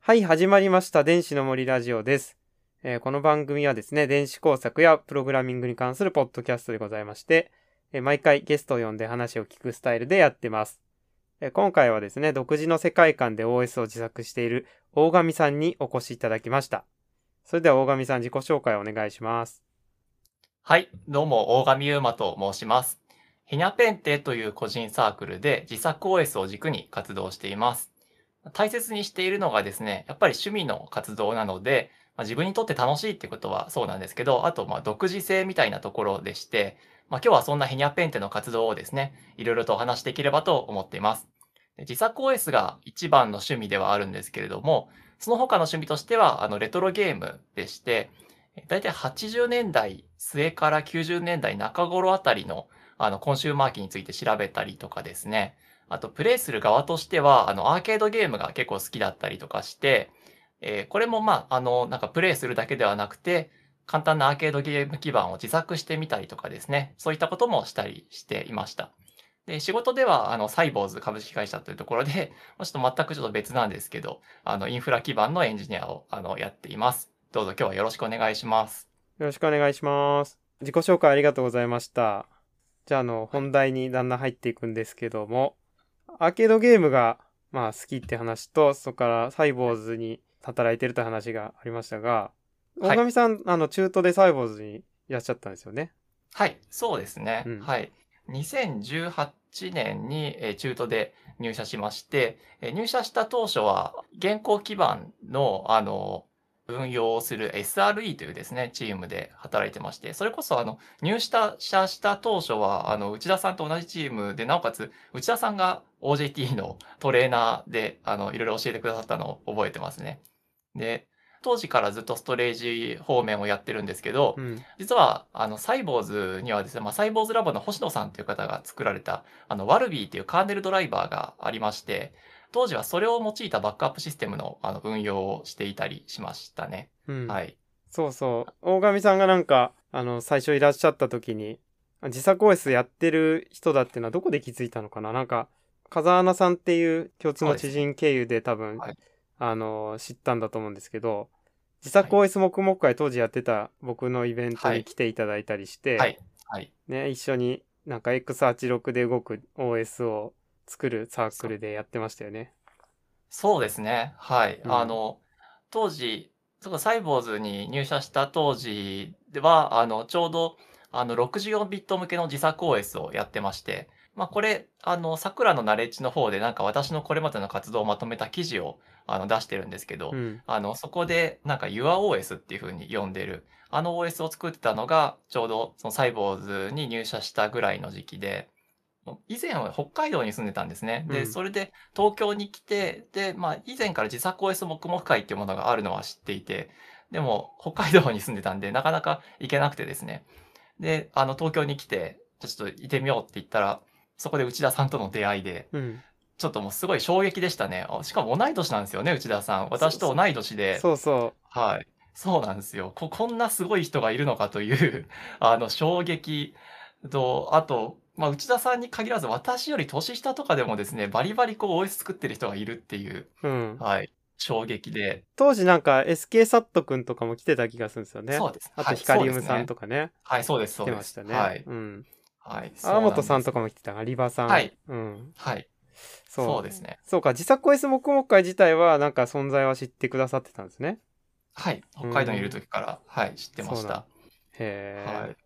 はい、始まりました。電子の森ラジオです。えーこの番組はですね、電子工作やプログラミングに関するポッドキャストでございまして、えー毎回ゲストを呼んで話を聞くスタイルでやってます。えー今回はですね、独自の世界観で OS を自作している大神さんにお越しいただきました。それでは大神さん自己紹介をお願いします。はい、どうも、大神優馬と申します。ヘニャペンテという個人サークルで自作 OS を軸に活動しています。大切にしているのがですね、やっぱり趣味の活動なので、まあ、自分にとって楽しいってことはそうなんですけど、あと、まあ、独自性みたいなところでして、まあ、今日はそんなヘニャペンテの活動をですね、いろいろとお話しできればと思っています。自作 OS が一番の趣味ではあるんですけれども、その他の趣味としては、あの、レトロゲームでして、だいたい80年代末から90年代中頃あたりのあのコンシューマー機について調べたりとかですね。あと、プレイする側としては、あの、アーケードゲームが結構好きだったりとかして、えーこれもまあ、あの、なんかプレイするだけではなくて、簡単なアーケードゲーム基盤を自作してみたりとかですね。そういったこともしたりしていました。で、仕事では、あの、サイボーズ株式会社というところで、ちょっと全くちょっと別なんですけど、あの、インフラ基盤のエンジニアを、あの、やっています。どうぞ今日はよろしくお願いします。よろしくお願いします。自己紹介ありがとうございました。じゃあ、あの、本題にだんだん入っていくんですけども、アーケードゲームが、まあ、好きって話と、そこからサイボーズに働いてるって話がありましたが、はい大神さん、あの、中途でサイボーズにいらっしゃったんですよね？はい、そうですね。うんはい。2018年にえー中途で入社しまして、えー入社した当初は現行基盤の、あの、運用をする SRE というですね、チームで働いてまして、それこそあの、入社した当初は、あの、内田さんと同じチームで、なおかつ、内田さんが OJT のトレーナーで、あの、いろいろ教えてくださったのを覚えてますね。で、当時からずっとストレージ方面をやってるんですけど、うん。実は、あの、サイボーズにはですね、まあ、サイボーズラボの星野さんという方が作られた、あの、ワルビーというカーネルドライバーがありまして、当時はそれを用いたバックアップシステムのあの運用をしていたりしましたね。うん。はい。そうそう。大神さんがなんか、あの、最初いらっしゃった時に、自作 OS やってる人だっていうのはどこで気づいたのかな？なんか、風穴さんっていう共通の知人経由で多分、はいあの、知ったんだと思うんですけど、自作 OS 黙々会当時やってた僕のイベントに来ていただいたりして、はい。はい。ね、一緒になんか X86 で動く OS を作るサークルでやってましたよね。そうですね。はい。うんあの、当時、そのサイボーズに入社した当時では、あの、ちょうど、あの、64ビット向けの自作 OS をやってまして、まあ、これ、あの、桜のナレッジの方で、なんか私のこれまでの活動をまとめた記事を、あの、出してるんですけど、うん。あの、そこで、なんか YourOS っていう風に呼んでる、あの OS を作ってたのが、ちょうど、そのサイボーズに入社したぐらいの時期で、以前は北海道に住んでたんですね。で、うんそれで東京に来て、で、まあ、以前から自作 OS 黙々会っていうものがあるのは知っていて、でも、北海道に住んでたんで、なかなか行けなくてですね。で、あの、東京に来て、ちょっと行ってみようって言ったら、そこで内田さんとの出会いで、うん。ちょっともうすごい衝撃でしたね。あしかも同い年なんですよね、内田さん。私と同い年で。そうそはい。そうなんですよ。こ、こんなすごい人がいるのかという、あの、衝撃と、あと、まあ、内田さんに限らず、私より年下とかでもですね、バリバリこう OS 作ってる人がいるっていう、う。うん。はい、衝撃で。当時なんか SK サットくんとかも来てた気がするんですよね。そうです。あとはいヒカリウムさんとかね。はい、そうです、そうで。来てますしたね。はい。うん。はい。荒本さんとか。かも来てた。リバさん。はい。うん。はい。そう。そうですね。そうか、自作 OS 黙々会自体はなんか存在は知ってくださってたんですね。はい。北海道にいる時から、はい、知ってました。へえ。はい。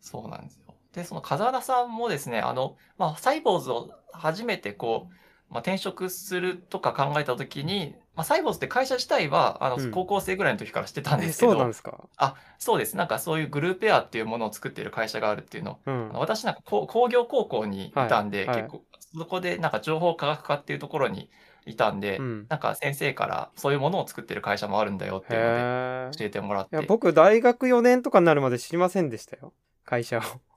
そうなんですよ。で、その風穴さんもですね、あの、まあ、サイボーズを初めてこう、まあ、転職するとか考えたときに、まあ、サイボーズって会社自体は、あの、うん高校生ぐらいの時から知ってたんえですけど、そうなんですか？あ、そうです。なんかそういうグループエアっていうものを作っている会社があるっていうのを、うん。私なんか工業高校にいたんで、はいはい結構、そこでなんか情報科学科っていうところにいたんで、うん。なんか先生からそういうものを作ってる会社もあるんだよっていうの。で教えてもらって。いや、僕、大学4年とかになるまで知りませんでしたよ。会社を。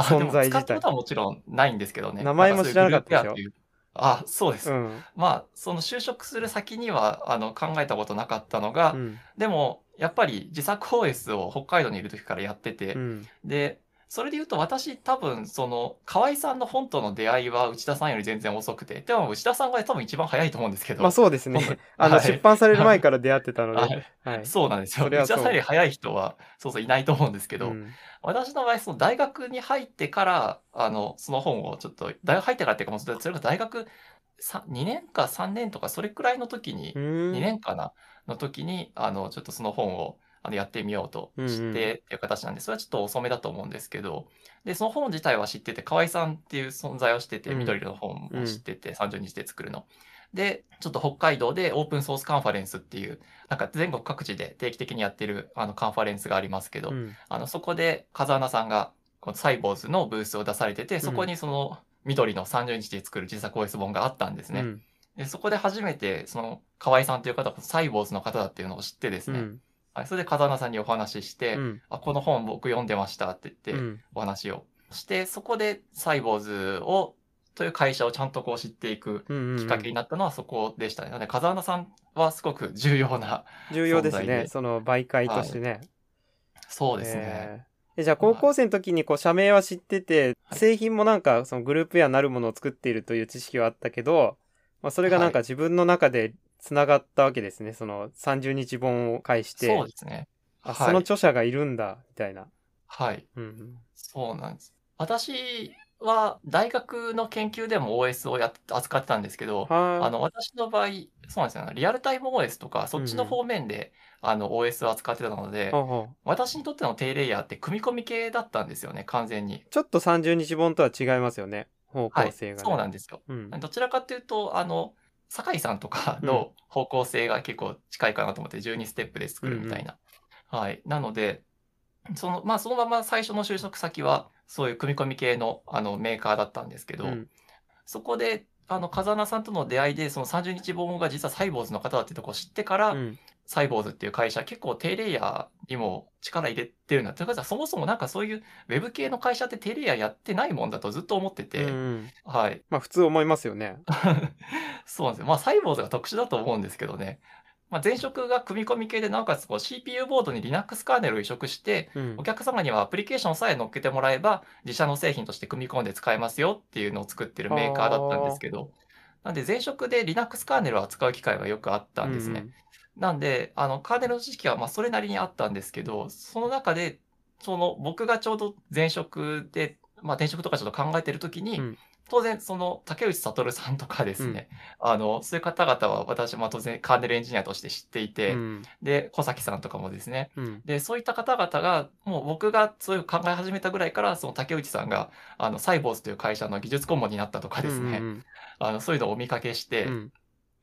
あ、で存も在自体使ったことはもちろんないんですけどね。名前も知らなかったでしょ？んかそういうグループやっていうあ、そうです。うん。まあ、その就職する先には、あの、考えたことなかったのが、うん。でも、やっぱり自作 OS を北海道にいる時からやってて、うん。で、それで言うと私多分その河合さんの本との出会いは内田さんより全然遅くて、でも内田さんが多分一番早いと思うんですけど。まあそうですね。あの、はい出版される前から出会ってたのはで。いはい。そうなんですよ。内田さんより早い人は、そうそういないと思うんですけど、うん私の場合、その大学に入ってから、あの、その本をちょっと、大学入ってからっていうか、もうそれが大学さ2年か3年とか、それくらいの時に、うーん2年かな？の時に、あの、ちょっとその本をあのやってみようとしてっていう形なんで、それはちょっと遅めだと思うんですけど、で、その本自体は知ってて、河合さんっていう存在を知ってて、うん。緑の本も知ってて、30日で作るの。で、ちょっと北海道でオープンソースカンファレンスっていう、なんか全国各地で定期的にやってるあのカンファレンスがありますけど、うん。あの、そこで風穴さんが、このサイボーズのブースを出されてて、そこにその緑の30日で作る自作 OS 本があったんですね。うん。でそこで初めて、その河合さんという方がサイボーズの方だっていうのを知ってですね、うんはい、それで風穴さんにお話しして、うん。あ、この本僕読んでましたって言って、うん。お話をして、そこでサイボーズを、という会社をちゃんとこう知っていくきっかけになったのはそこでしたね。なので、風穴さんはすごく重要な、重要ですね。その媒介としてね、そうですね。えー。えじゃあ高校生の時にこう社名は知ってて、はい。製品もなんかそのグループやなるものを作っているという知識はあったけど、まあ、それがなんかはい。自分の中でつながったわけですねその30日本を介してそうですね。あはいその著者がいるんだみたいな、はい。うんそうなんです。私は大学の研究でも OS をやっ扱ってたんですけど、はあの、私の場合、そうなんですよね。リアルタイム OS とか、そっちの方面で、あの、OS を扱ってたので、私にとっての低レイヤーって組み込み系だったんですよね、完全に。ちょっと30日本とは違いますよね方はい。向性が、ねそうなんですよ。うんどちらかというと、あの、酒井さんとかの方向性が結構近いかなと思って、12ステップで作るみたいな。はい。なので、その、まあ、そのまま最初の就職先は、そういう組み込み系の、あの、メーカーだったんですけど、うんそこで、あの、風穴さんとの出会いで、その30日本が実はサイボーズの方だっていうところを知ってから、うんサイボーズっていう会社、結構低レイヤーにも力入れてるんだ。というか、そもそもなんかそういうウェブ系の会社って低レイヤーやってないもんだとずっと思ってて、はい。まあ普通思いますよね そうなんですよ。まあ、サイボーズが特殊だと思うんですけどね。まあ、前職が組み込み系で、なおかつこう CPU ボードに Linux カーネルを移植して、うんお客様にはアプリケーションさえ乗っけてもらえば、自社の製品として組み込んで使えますよっていうのを作ってるメーカーだったんですけど、なんで前職で Linux カーネルを扱う機会がよくあったんですね。なんで、あの、カーネルの知識はまあそれなりにあったんですけど、その中で、その僕がちょうど前職で、まあ転職とかちょっと考えてるときに、うん。当然その竹内悟さんとかですね、あの、そういう方々は私も当然カーネルエンジニアとして知っていて、うん。で、小崎さんとかもですね、うん。で、そういった方々が、もう僕がそういう考え始めたぐらいから、その竹内さんが、あの、サイボーズという会社の技術顧問になったとかですね、うん。あの、そういうのをお見かけして、うん。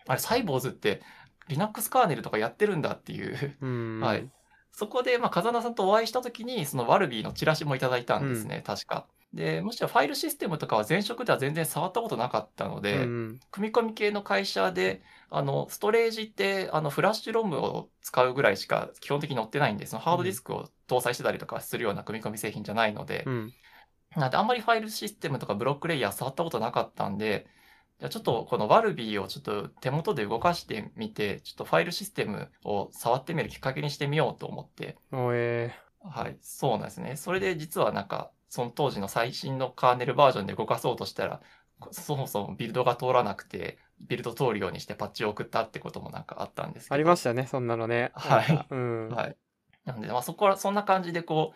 あれ、サイボーズって Linux カーネルとかやってるんだっていう、うん。はい。そこで、まあ、風間さんとお会いしたときに、そのワルビーのチラシもいただいたんですね、確か。で、むしろファイルシステムとかは前職では全然触ったことなかったので、うん。組み込み系の会社で、あの、ストレージって、あの、フラッシュロムを使うぐらいしか基本的に載ってないんで、そのハードディスクを搭載してたりとかするような組み込み製品じゃないので。う、ん。なんであんまりファイルシステムとかブロックレイヤー触ったことなかったんで、じゃあちょっとこのワルビーをちょっと手元で動かしてみて、ちょっとファイルシステムを触ってみるきっかけにしてみようと思って、おえはい、そうなんですね。それで実はなんか、その当時の最新のカーネルバージョンで動かそうとしたら、そもそもビルドが通らなくて、ビルド通るようにしてパッチを送ったってこともなんかあったんですけど。ありましたねそんなのねはいなんかうんはい。なので、まあそこは、そんな感じでこ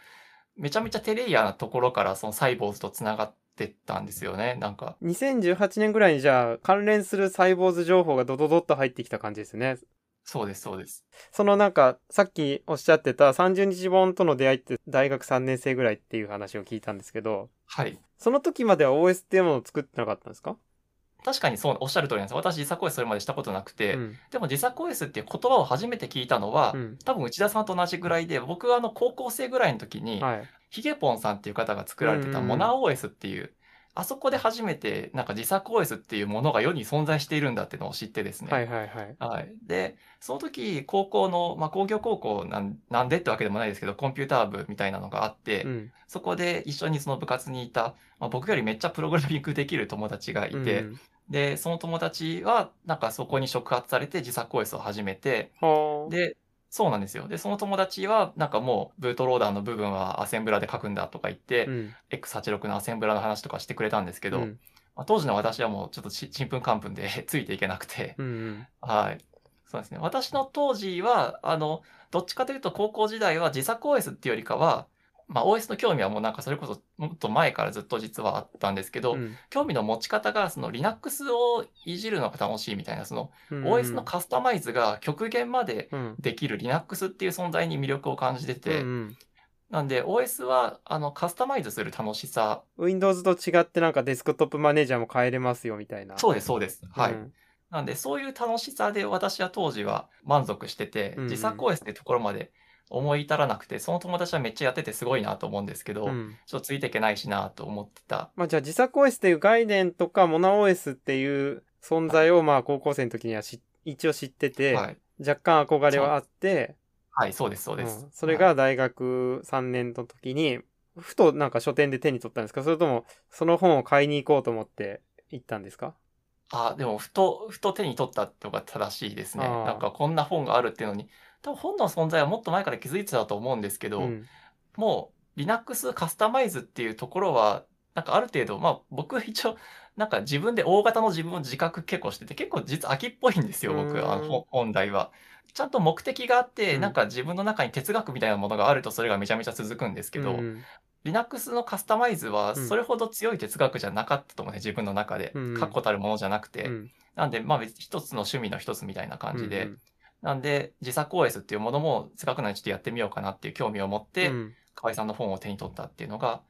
う、めちゃめちゃテレイヤーなところからそのサイボーズと繋がってったんですよね。なんか、2018年ぐらいにじゃあ関連するサイボーズ情報がドドドッと入ってきた感じですねそうです、そうです。そのなんかさっきおっしゃってた30日本との出会いって大学3年生ぐらいっていう話を聞いたんですけどはい。その時までは OS っていうものを作ってなかったんですか、確かにそう、おっしゃる通りなんです。私、自作 OS それまでしたことなくて、うん。でも自作 OS っていう言葉を初めて聞いたのは、うん。多分内田さんと同じぐらいで、僕はあの高校生ぐらいの時に、はい。ヒゲポンさんっていう方が作られてたモナ OS っていう、あそこで初めてなんか自作 OS っていうものが世に存在しているんだっていうのを知ってですね。はいはいはいはい。で、その時、高校の、まあ、工業高校なんなんでってわけでもないですけど、コンピューター部みたいなのがあって、うんそこで一緒にその部活にいた、まあ、僕よりめっちゃプログラミングできる友達がいて、うんで、その友達は、なんかそこに触発されて自作 OS を始めて、はあで、そうなんですよ。で、その友達は、なんかもう、ブートローダーの部分はアセンブラで書くんだとか言って、うん。X86 のアセンブラの話とかしてくれたんですけど、うんまあ、当時の私はもうちょっとちちんぷんかんぷんで ついていけなくて、うんうん。はい。そうですね。私の当時は、あの、どっちかというと高校時代は自作 OS っていうよりかは、まあ OS の興味はもうなんかそれこそもっと前からずっと実はあったんですけど、うん興味の持ち方がその Linux をいじるのが楽しいみたいな、そのうん OS のカスタマイズが極限までうん。できる Linux っていう存在に魅力を感じてて、うんなんで OS はあのカスタマイズする楽しさ、うん、Windows と違ってなんかデスクトップマネージャーも変えれますよみたいな。そうです、そうです。はい。うんなんで、そういう楽しさで私は当時は満足してて、うんうん自作 OS ってところまで思い至らなくて、その友達はめっちゃやっててすごいなと思うんですけど、うんちょっとついていけないしなと思ってた。まあじゃあ自作 OS っていう概念とかモナ OS っていう存在をまあ高校生の時にはし一応知ってて、はい。若干憧れはあって、はい、そうです、そうです。うんそれが大学3年の時に、ふとなんか書店で手に取ったんですか？それともその本を買いに行こうと思って行ったんですか？あ、でも、ふと、ふと手に取ったってのが正しいですね。なんか、こんな本があるっていうのに、多分本の存在はもっと前から気づいてたと思うんですけど、うん。もう Linux カスタマイズっていうところは、なんかある程度、まあ僕一応、なんか自分で大型の自分を自覚結構してて、結構実秋っぽいんですよ、僕、あのほ本来は。ちゃんと目的があって、うんなんか自分の中に哲学みたいなものがあるとそれがめちゃめちゃ続くんですけど、うん、Linux のカスタマイズはうんそれほど強い哲学じゃなかったと思うね、自分の中でうん。確固たるものじゃなくて。うんなんで、まあ一つの趣味の一つみたいな感じで、うんなんで自作 OS っていうものもせっかくなのでちょっとやってみようかなっていう興味を持って、うん河合さんの本を手に取ったっていうのが、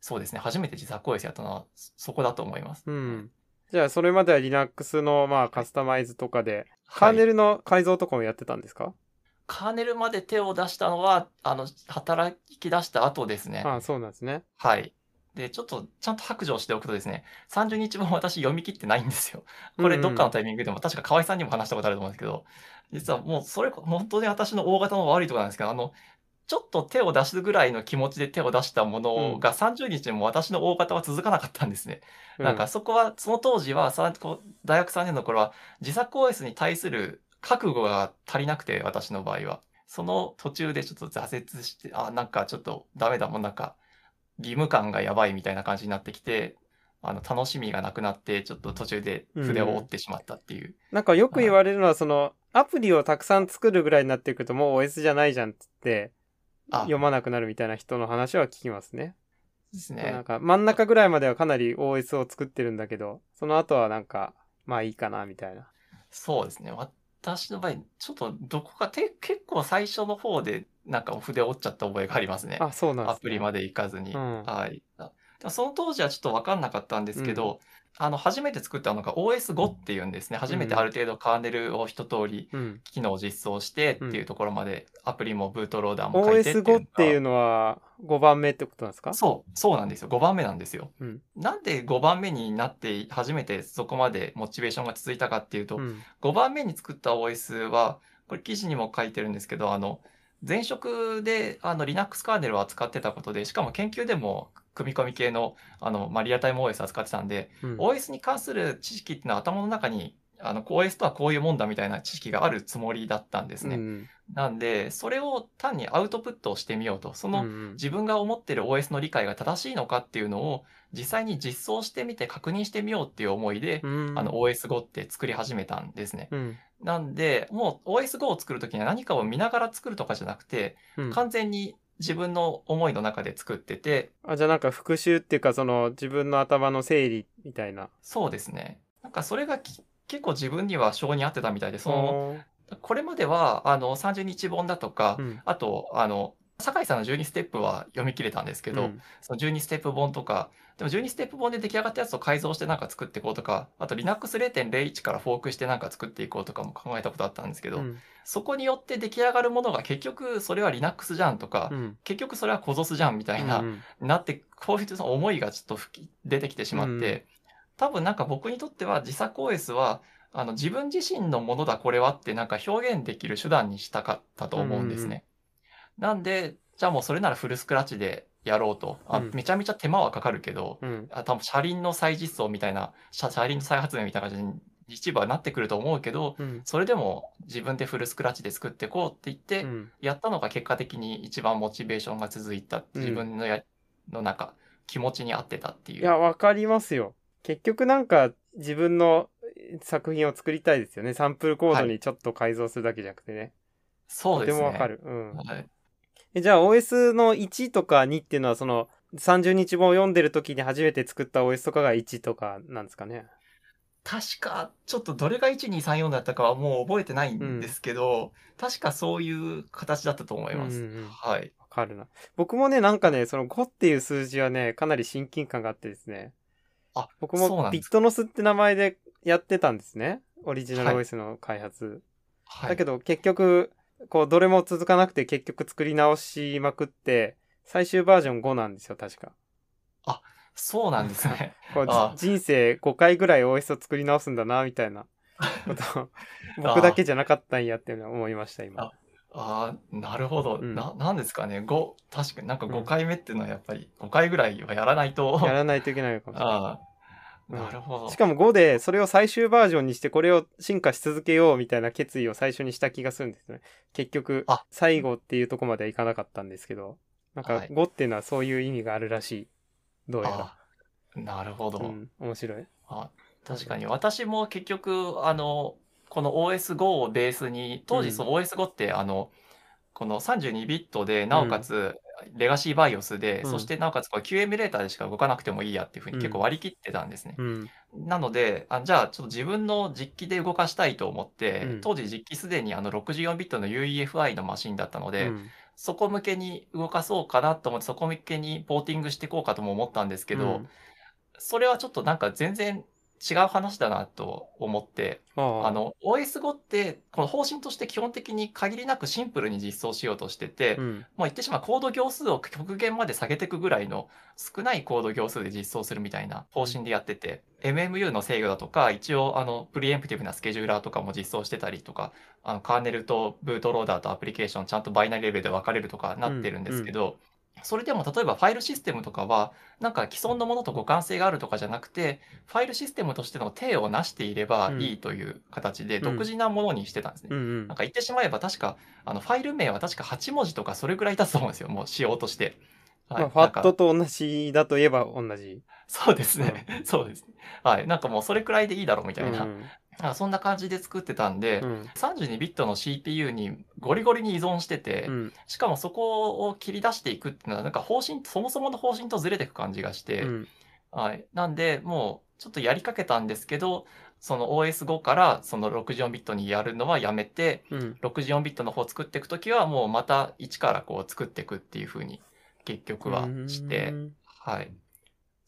そうですね、初めて自作 OS やったのはそそこだと思います。うん。じゃあ、それまでは Linux のまあカスタマイズとかで、カーはいネルの改造とかもやってたんですか、カーネルまで手を出したのは、あの、働き出した後ですね。ああ、そうなんですね。はい。で、ちょっと、ちゃんと白状しておくとですね、30日分私読み切ってないんですよ。これどっかのタイミングでも、確か河合さんにも話したことあると思うんですけど、実はもうそれ、本当に私の大型の悪いところなんですけど、あの、ちょっと手を出すぐらいの気持ちで手を出したものが30日でも私の大型は続かなかったんですね。うなんか、そこは、その当時は、大学3年の頃は、自作 OS に対する覚悟が足りなくて、私の場合は。その途中でちょっと挫折して、あ、なんかちょっとダメだもん、なんか、義務感がやばいみたいな感じになってきて、あの、楽しみがなくなって、ちょっと途中で筆を折ってしまったっていう。なんかよく言われるのは、その、アプリをたくさん作るぐらいになってくるともう OS じゃないじゃんっつって、あ読まなくなるみたいな人の話は聞きますね。ですなんね。か真ん中ぐらいまではかなり OS を作ってるんだけど、その後はなんか、まあいいかなみたいな。そうですね。私の場合、ちょっとどこかて、結構最初の方で、なんか筆を折っちゃった覚えがありますね。あ、そうなんです、ね。アプリまで行かずに。うんはい。あでもその当時はちょっと分かんなかったんですけど、あの、初めて作ったのが OS5 っていうんですね。初めてある程度カーネルを一通りうん。機能を実装してっていうところまで、アプリもブートローダーも書いてっていうの OS5 がっていうのは5番目ってことなんですか？そう、そうなんですよ。5番目なんですよ。うんなんで5番目になって初めてそこまでモチベーションが続いたかっていうと、うん。5番目に作った OS は、これ記事にも書いてるんですけど、あの、前職であの Linux カーネルを扱ってたことで、しかも研究でも組み込み系のあの、まあ、リアルタイム OS を扱ってたんで、うん。OS に関する知識っていうのは頭の中に、あの、OS とはこういうもんだみたいな知識があるつもりだったんですね。うんなんで、それを単にアウトプットをしてみようと。その、うん自分が思ってる OS の理解が正しいのかっていうのを実際に実装してみて確認してみようっていう思いで、うん。あの OS5 って作り始めたんですね。うん。なんで、もう OS5 を作るときには何かを見ながら作るとかじゃなくて、うん完全に自分の思いの中で作ってて、あ、じゃあなんか復習っていうか、その自分の頭の整理みたいな。そうですね。なんかそれがき結構自分には性に合ってたみたいで、その、これまでは、あの、30日本だとか、うんあと、あの、酒井さんの12ステップは読み切れたんですけど、うん。その12ステップ本とか、でも12ステップ本で出来上がったやつを改造してなんか作っていこうとか、あと Linux 0.01からフォークしてなんか作っていこうとかも考えたことあったんですけど、うん。そこによって出来上がるものが結局それは Linux じゃんとか、うん。結局それは COSOS じゃんみたいな、うんなって、こういうその思いがちょっと吹き出てきてしまって、うん。多分なんか僕にとっては自作 OS は、あの自分自身のものだこれはってなんか表現できる手段にしたかったと思うんですね。なんで、じゃあもうそれならフルスクラッチでやろうと。あうんめちゃめちゃ手間はかかるけど、うんあ多分車輪の再実装みたいな、車車輪の再発明みたいな感じ一部はなってくると思うけど、うん。それでも自分でフルスクラッチで作っていこうって言って、うん。やったのが結果的に一番モチベーションが続いた。うん自分のや、のなんか気持ちに合ってたっていう。いや、わかりますよ。結局なんか自分の作品を作りたいですよね。サンプルコードにちょっと改造するだけじゃなくてね。とそうですね。てもわかる。うん。はい。えじゃあ OS の1とか2っていうのはその30日本を読んでる時に初めて作った OS とかが1とかなんですかね？確か、ちょっとどれが1、2、3、4だったかはもう覚えてないんですけど、確かそういう形だったと思います。うんうんうんはい。わかるな。僕もね、なんかね、その5っていう数字はね、かなり親近感があってですね。あ、僕もビットノスって名前でやってたんですね。オリジナルはい OS の開発。はい。だけど結局、こう、どれも続かなくて結局作り直しまくって、最終バージョン5なんですよ、確か。そうなんですね。こう人生5回ぐらい OS を作り直すんだな、みたいな ことを僕だけじゃなかったんやっていうのは思いました、今。あああ、なるほど。うんな、なんですかね。5、確かになんかうん5回目っていうのはやっぱり5回ぐらいはやらないと。やらないといけないのかもしれない。あなるほど。しかも5でそれを最終バージョンにしてこれを進化し続けようみたいな決意を最初にした気がするんですよね。結局あ最後っていうとこまではいかなかったんですけど、なんかはい5っていうのはそういう意味があるらしい。どうやら。あなるほど。うん、面白い。あ確かに私も結局あのこの OS5 をベースに当うん時その OS5 ってあのこの32ビットでなおかつレガシーバイオスで、うん。そしてなおかつこエミュレーターでしか動かなくてもいいやっていうふうにうん。結構割り切ってたんですね。うん。なのであじゃあちょっと自分の実機で動かしたいと思って、うん。当時実機すでにあの64ビットの UEFI のマシンだったので、うん。そこ向けに動かそうかなと思ってそこ向けにポーティングしていこうかとも思ったんですけど、うん。それはちょっとなんか全然違う話だなと思って、あの、OS5 って、この方針として基本的に限りなくシンプルに実装しようとしてて、うん。もう言ってしまうコード行数を極限まで下げていくぐらいの少ないコード行数で実装するみたいな方針でやってて、MMU の制御だとか、一応あの、プリエンプティブなスケジューラーとかも実装してたりとか、あの、カーネルとブートローダーとアプリケーションちゃんとバイナリレベルで分かれるとかなってるんですけど、それでも例えばファイルシステムとかは、なんか既存のものと互換性があるとかじゃなくて、ファイルシステムとしての体をなしていればいいという形でうん独自なものにしてたんですね。うんうんなんか言ってしまえば確か、あのファイル名は確か8文字とかそれぐらいだと思うんですよ、もう仕様として。はいまあ、ファットと同じだといえば同じ。そうですね。そうですね。はい。なんかもうそれくらいでいいだろうみたいな。うんあそんな感じで作ってたんで、うん32ビットの CPU にゴリゴリに依存してて、うんしかもそこを切り出していくっていうのは、なんか方針、そもそもの方針とずれていく感じがして、うんはい。なんで、もうちょっとやりかけたんですけど、その OS5 からその64ビットにやるのはやめて、うん64ビットの方を作っていくときはもうまた一からこう作っていくっていう風に結局はして、うんはい。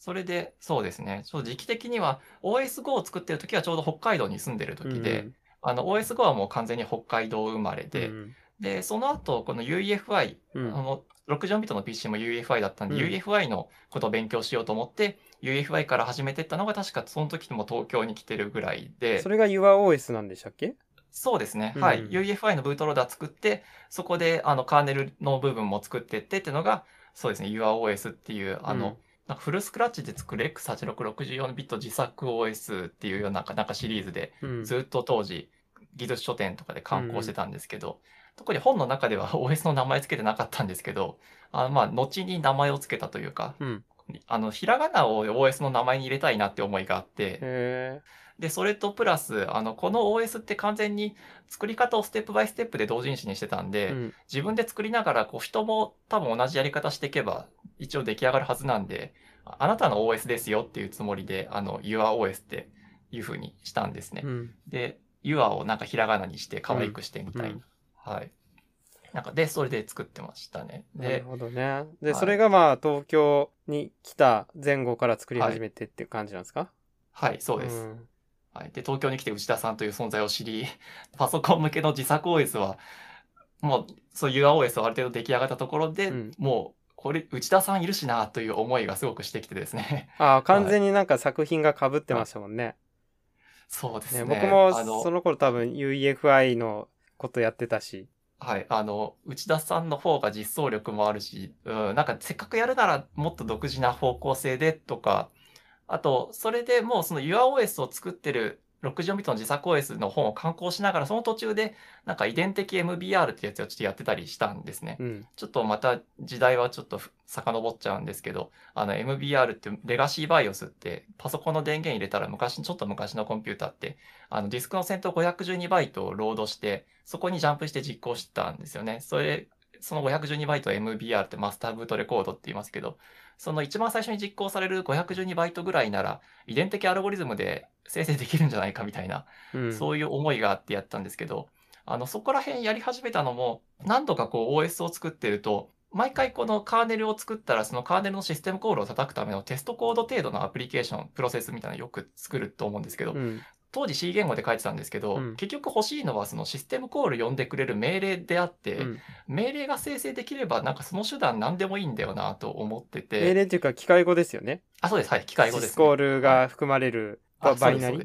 それで、そうですね。ちょっと時期的には OS5 を作ってるときはちょうど北海道に住んでる時で、あの OS5 はもう完全に北海道生まれで、うん。で、その後、この UEFI、うん。あの、64ビットの PC も UEFI だったんで、うん。UEFI のことを勉強しようと思って、UEFI から始めてったのが確かその時も東京に来てるぐらいで。そ、れが YourOS なんでしたっけ？そうですね。うん。はい。UEFI のブートローダー作って、そこであのカーネルの部分も作ってってっていうのが、そうですね、YourOS っていう、あの、なんかフルスクラッチで作る X8664 ビット自作 OS っていうようななんかシリーズで、うん。ずっと当時、技術書店とかで刊行してたんですけど、特に本の中では OS の名前つけてなかったんですけど、あまあ、後に名前をつけたというか、うん。あの、ひらがなを OS の名前に入れたいなって思いがあって、へで、それとプラス、あの、この OS って完全に作り方をステップバイステップで同人誌にしてたんで、えうん自分で作りながら、こう、人も多分同じやり方していけば、一応出来上がるはずなんで、ああなたの OS ですよっていうつもりで、あの、YourOS っていう風にしたんですね。うんで、Your をなんかひらがなにして可愛くしてみたいな。うんはい。なんか、で、それで作ってましたね。で、なるほどね。で、はいそれがまあ東京に来た前後から作り始めてっていう感じなんですか？はい、そうです。んはい。で、東京に来て内田さんという存在を知り、パソコン向けの自作 OS は、もう、そういう OS はある程度出来上がったところで、うんもう、これ、内田さんいるしな、という思いがすごくしてきてですね。ああ、完全になんか作品が被ってましたもんね。そうですね。ね僕もその頃多分 UEFI のことやってたし。はい。あの、内田さんの方が実装力もあるし、うん、なんかせっかくやるならもっと独自な方向性でとか、あと、それでもうその YourOS を作ってる64ビットの自作 OS の本を刊行しながら、その途中で、なんか遺伝的 MBR ってやつをちょっとやってたりしたんですね。うん。ちょっとまた時代はちょっと遡っちゃうんですけど、あの MBR ってレガシーバイオスってパソコンの電源入れたら昔、ちょっと昔のコンピューターって、あのディスクの先頭512バイトをロードして、そこにジャンプして実行してたんですよね。それ、その512バイト MBR ってマスターブートレコードって言いますけど、その一番最初に実行される512バイトぐらいなら、遺伝的アルゴリズムで生成できるんじゃないかみたいなうん。そういう思いがあってやったんですけど、あの、そこら辺やり始めたのも、何度かこう OS を作ってると、毎回このカーネルを作ったら、そのカーネルのシステムコールを叩くためのテストコード程度のアプリケーション、プロセスみたいなのよく作ると思うんですけど、うん。当時 C 言語で書いてたんですけど、うん。結局欲しいのはそのシステムコール呼んでくれる命令であって、うん。命令が生成できればなんかその手段何でもいいんだよなと思ってて、命令っていうか機械語ですよね。あ、そうです。はい。機械語です、シスコールが含まれるバあバイナリ。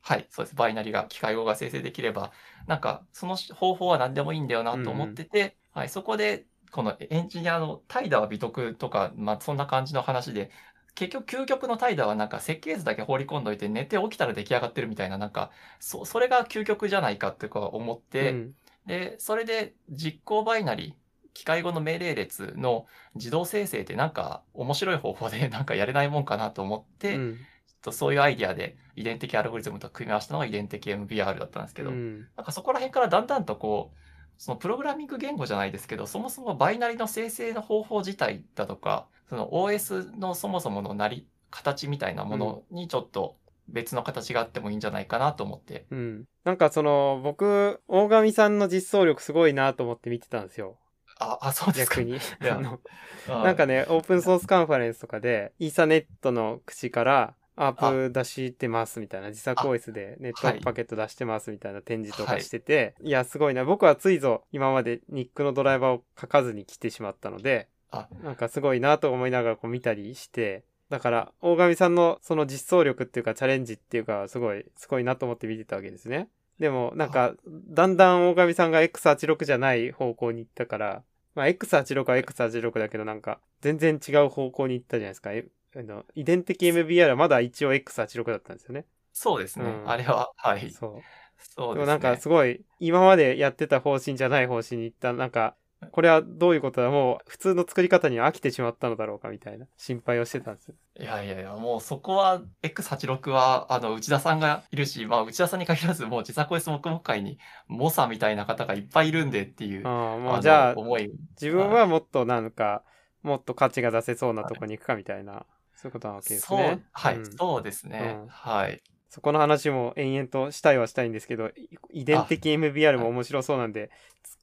はい、そうです。バイナリが、機械語が生成できれば、なんか、その方法は何でもいいんだよなと思ってて、はい、そこで、このエンジニアの怠惰は美徳とか、まあ、そんな感じの話で、結局、究極の怠惰はなんか設計図だけ放り込んどいて、寝て起きたら出来上がってるみたいな、なんか、そ、それが究極じゃないかってこう思って、うんで、それで実行バイナリ、機械語の命令列の自動生成ってなんか面白い方法でなんかやれないもんかなと思って、うん。ちょっとそういうアイディアで遺伝的アルゴリズムと組み合わせたのが遺伝的 MBR だったんですけど、うん。なんかそこら辺からだんだんとこう、そのプログラミング言語じゃないですけど、そもそもバイナリの生成の方法自体だとか、その OS のそもそものなり、形みたいなものにちょっと別の形があってもいいんじゃないかなと思って。うん。なんかその、僕、大神さんの実装力すごいなと思って見てたんですよ。あ、あ、そうですか。逆に。や あのあなんかね、オープンソースカンファレンスとかで、イーサネットの口から、アープ出してますみたいな、自作あ OS でネットワークパケット出してますみたいな展示とかはいしてて、い、や、すごいな。僕はついぞ今までニックのドライバーを書かずに来てしまったので、あなんかすごいなと思いながらこう見たりして、だから、大神さんのその実装力っていうかチャレンジっていうか、すごい、すごいなと思って見てたわけですね。でも、なんか、だんだん大神さんが X86 じゃない方向に行ったから、まあ、X86 は X86 だけど、なんか、全然違う方向に行ったじゃないですか。えあの遺伝的 MBR はまだ一応 X86 だったんですよね。そうですね。うんあれは、はい。そう。そうですね。でもなんかすごい、今までやってた方針じゃない方針に行った、なんか、これはどういうことだ？もう普通の作り方に飽きてしまったのだろうかみたいな心配をしてたんですよ。いやいやいや、もうそこは X86 は、あの、内田さんがいるし、まあ、内田さんに限らず、もう自作 OS 黙々会に、モサみたいな方がいっぱいいるんでっていう、ああ、もうじゃあ、思い。自分はもっとなんか、もっと価値が出せそうなとこに行くかみたいな、そういうことなわけですね。、はい、うんそうですね。うんはい。そこの話も延々としたいはしたいんですけど、い遺伝的 MBR も面白そうなんで突っ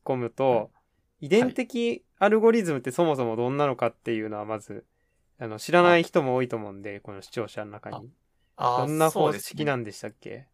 込むと、遺伝的アルゴリズムってそもそもどんなのかっていうのはまず、あの、知らない人も多いと思うんで、この視聴者の中に。あどんな方そうですね式なんでしたっけ？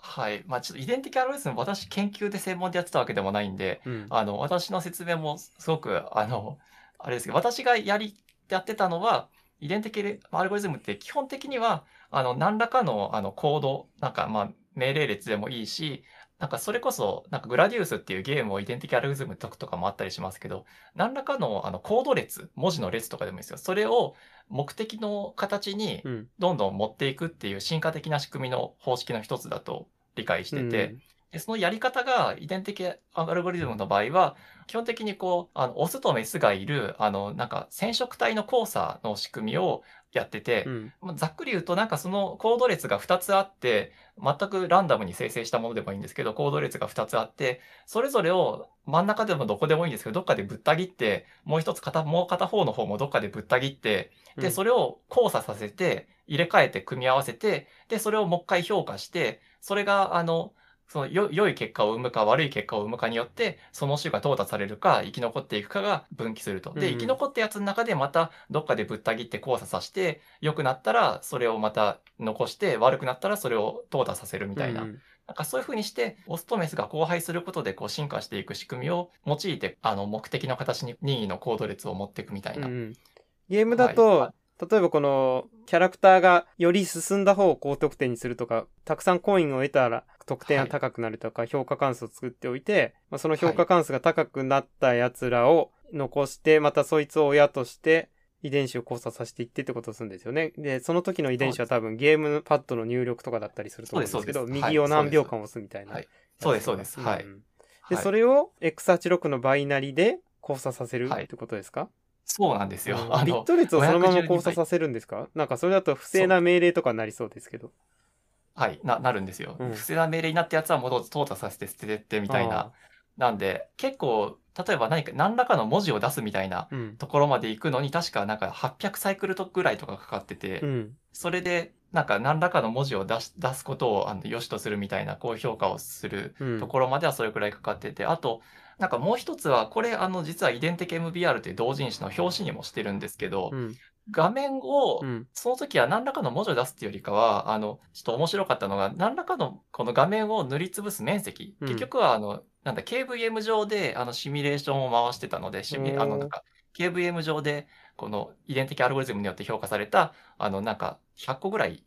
はい。まあ、ちょっと遺伝的アルゴリズム、私研究で専門でやってたわけでもないんで、うん。あの、私の説明もすごく、あの、あれですけど、私がやり、やってたのは、遺伝的アルゴリズムって基本的には、あの、何らかの、あの、コード、なんか、まあ、命令列でもいいし、なんかそれこそ、なんかグラディウスっていうゲームを遺伝的アルゴリズムで解くとかもあったりしますけど、何らかのあのコード列、文字の列とかでもいいですよ。それを目的の形にうん。どんどん持っていくっていう進化的な仕組みの方式の一つだと理解してて、でそのやり方が遺伝的アルゴリズムの場合は、基本的にこう、あの、オスとメスがいる、あの、なんか染色体の交差の仕組みをやってて、うん。ざっくり言うとなんかそのコード列が2つあって、全くランダムに生成したものでもいいんですけど、コード列が2つあって、それぞれを真ん中でもどこでもいいんですけど、どっかでぶった切って、もう一つ片、もう片方の方もどっかでぶった切って、で、それを交差させて、入れ替えて組み合わせて、で、それをもう一回評価して、それが、あの、そのよ良い結果を生むか悪い結果を生むかによって、その種が淘汰されるか生き残っていくかが分岐すると。で、うんうん生き残ったやつの中でまたどっかでぶった切って交差させて、良くなったらそれをまた残して、悪くなったらそれを淘汰させるみたいな。うんなんかそういう風にして、オスとメスが交配することでこう進化していく仕組みを用いて、あの、目的の形に任意のコード列を持っていくみたいな。うんうんゲームだと、は例えばこのキャラクターがより進んだ方を高得点にするとか、たくさんコインを得たら得点が高くなるとか、評価関数を作っておいて、まあ、その評価関数が高くなった奴らを残して、またそいつを親として、遺伝子を交差させていってってことをするんですよね。で、その時の遺伝子は多分ゲームパッドの入力とかだったりすると思うんですけど、右を何秒間押すみたいな。はい。そうですそうです。んはいで、はい。それを X86 のバイナリで交差させるはい。ってことですか、そうなんですよ。うんあの、ビット列をそのまま512交差させるんですか？なんかそれだと不正な命令とかになりそうですけど。はい、な、なるんですよ。うん不正な命令になったやつは戻って淘汰させて捨ててってみたいあな。なんで、結構、例えば何か、何らかの文字を出すみたいな。ところまで行くのに、確かなんか800サイクルとぐらいとかかかってて、うん。それで、なんか何らかの文字を出し出すことをあの良しとするみたいな、こう評価をするうん。ところまではそれくらいかかってて、あと、なんかもう一つは、これ、あの、実は遺伝的 MBR という同人誌の表紙にもしてるんですけど、うん。画面をう、ん。その時は何らかの文字を出すっていうよりかは、あの、ちょっと面白かったのが、何らかのこの画面を塗りつぶす面積。うん結局は、あの、なんだ、KVM 上で、あの、シミュレーションを回してたので、シミあの、なんか、KVM 上で、この遺伝的アルゴリズムによって評価された、あの、なんか、100個ぐらい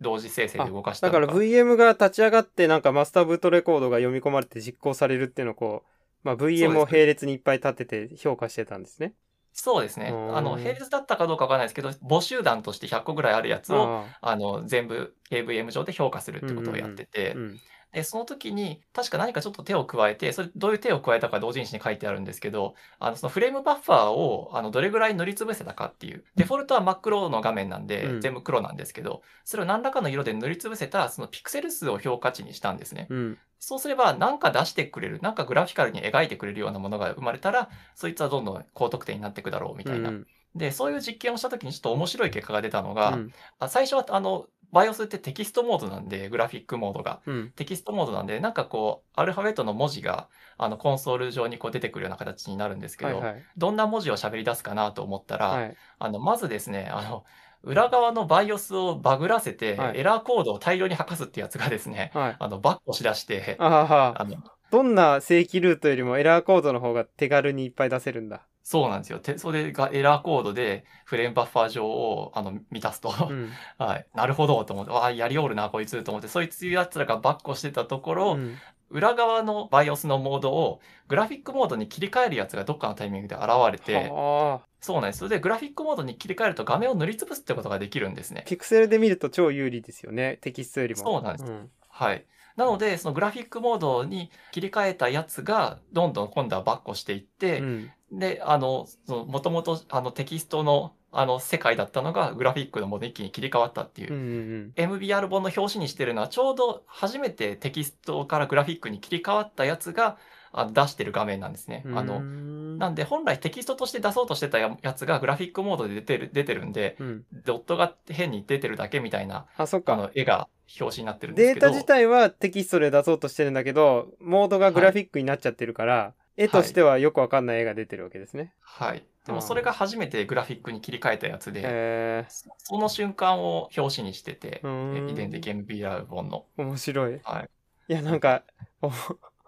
同時生成で動かしただから VM が立ち上がってなんかマスターブートレコードが読み込まれて実行されるっていうのをこう、まあ、VM を並列にいっぱい立てて評価してたんですね。そうですね。うんあの、並列だったかどうかわからないですけど、母集団として100個ぐらいあるやつを、ああの、全部 KVM 上で評価するってことをやってて、あうん。で、その時に、確か何かちょっと手を加えて、それどういう手を加えたか同人誌に書いてあるんですけど、あの、そのフレームバッファーを、あの、どれぐらい塗りつぶせたかっていう。デフォルトは真っ黒の画面なんで、うん全部黒なんですけど、それを何らかの色で塗りつぶせた、そのピクセル数を評価値にしたんですね。うん。そうすれば、なんか出してくれる、なんかグラフィカルに描いてくれるようなものが生まれたら、そいつはどんどん高得点になっていくだろうみたいな。うんで、そういう実験をした時にちょっと面白い結果が出たのが、うんあ最初は、あの、BIOS ってテキストモードなんで、グラフィックモードが。うん。テキストモードなんで、なんかこう、アルファベットの文字が、あの、コンソール上にこう出てくるような形になるんですけど、はいはい。どんな文字を喋り出すかなと思ったら、はい。あの、まずですね、あの、裏側の BIOS をバグらせて、はいエラーコードを大量に吐かすってやつがですね、はい。あの、バックをしだして、あの、どんな正規ルートよりもエラーコードの方が手軽にいっぱい出せるんだ？そうなんですよ。てそれがエラーコードでフレームバッファー上をあの 満たすと、うん。はい。なるほどと思って、わあ、やりおるな、こいつと思って、そいつやつらがバックをしてたところ、うん裏側の BIOS のモードをグラフィックモードに切り替えるやつがどっかのタイミングで現れて、はあ。そうなんです。それでグラフィックモードに切り替えると画面を塗りつぶすってことができるんですね。ピクセルで見ると超有利ですよね。テキストよりも。そうなんですんはい。なので、そのグラフィックモードに切り替えたやつが、どんどん今度はバックをしていって、うん。で、あの、その、もともと、あの、テキストの、あの、世界だったのが、グラフィックのモードに一気に切り替わったっていううんうん。MBR 本の表紙にしてるのは、ちょうど初めてテキストからグラフィックに切り替わったやつがあ出してる画面なんですね。うん。あの、のなんで本来テキストとして出そうとしてたややつがグラフィックモードで出てる、出てるんで、うん。ドットが変に出てるだけみたいな、あ、そっか。あの、絵が表紙になってるんですけど。データ自体はテキストで出そうとしてるんだけど、モードがグラフィックになっちゃってるから、絵としてはよくわかんない絵が出てるわけですね。はい。でもあーそれが初めてグラフィックに切り替えたやつで、そその瞬間を表紙にしてて、うーんえ遺伝的 MBR 本の。面白い。はい。いや、なんか、お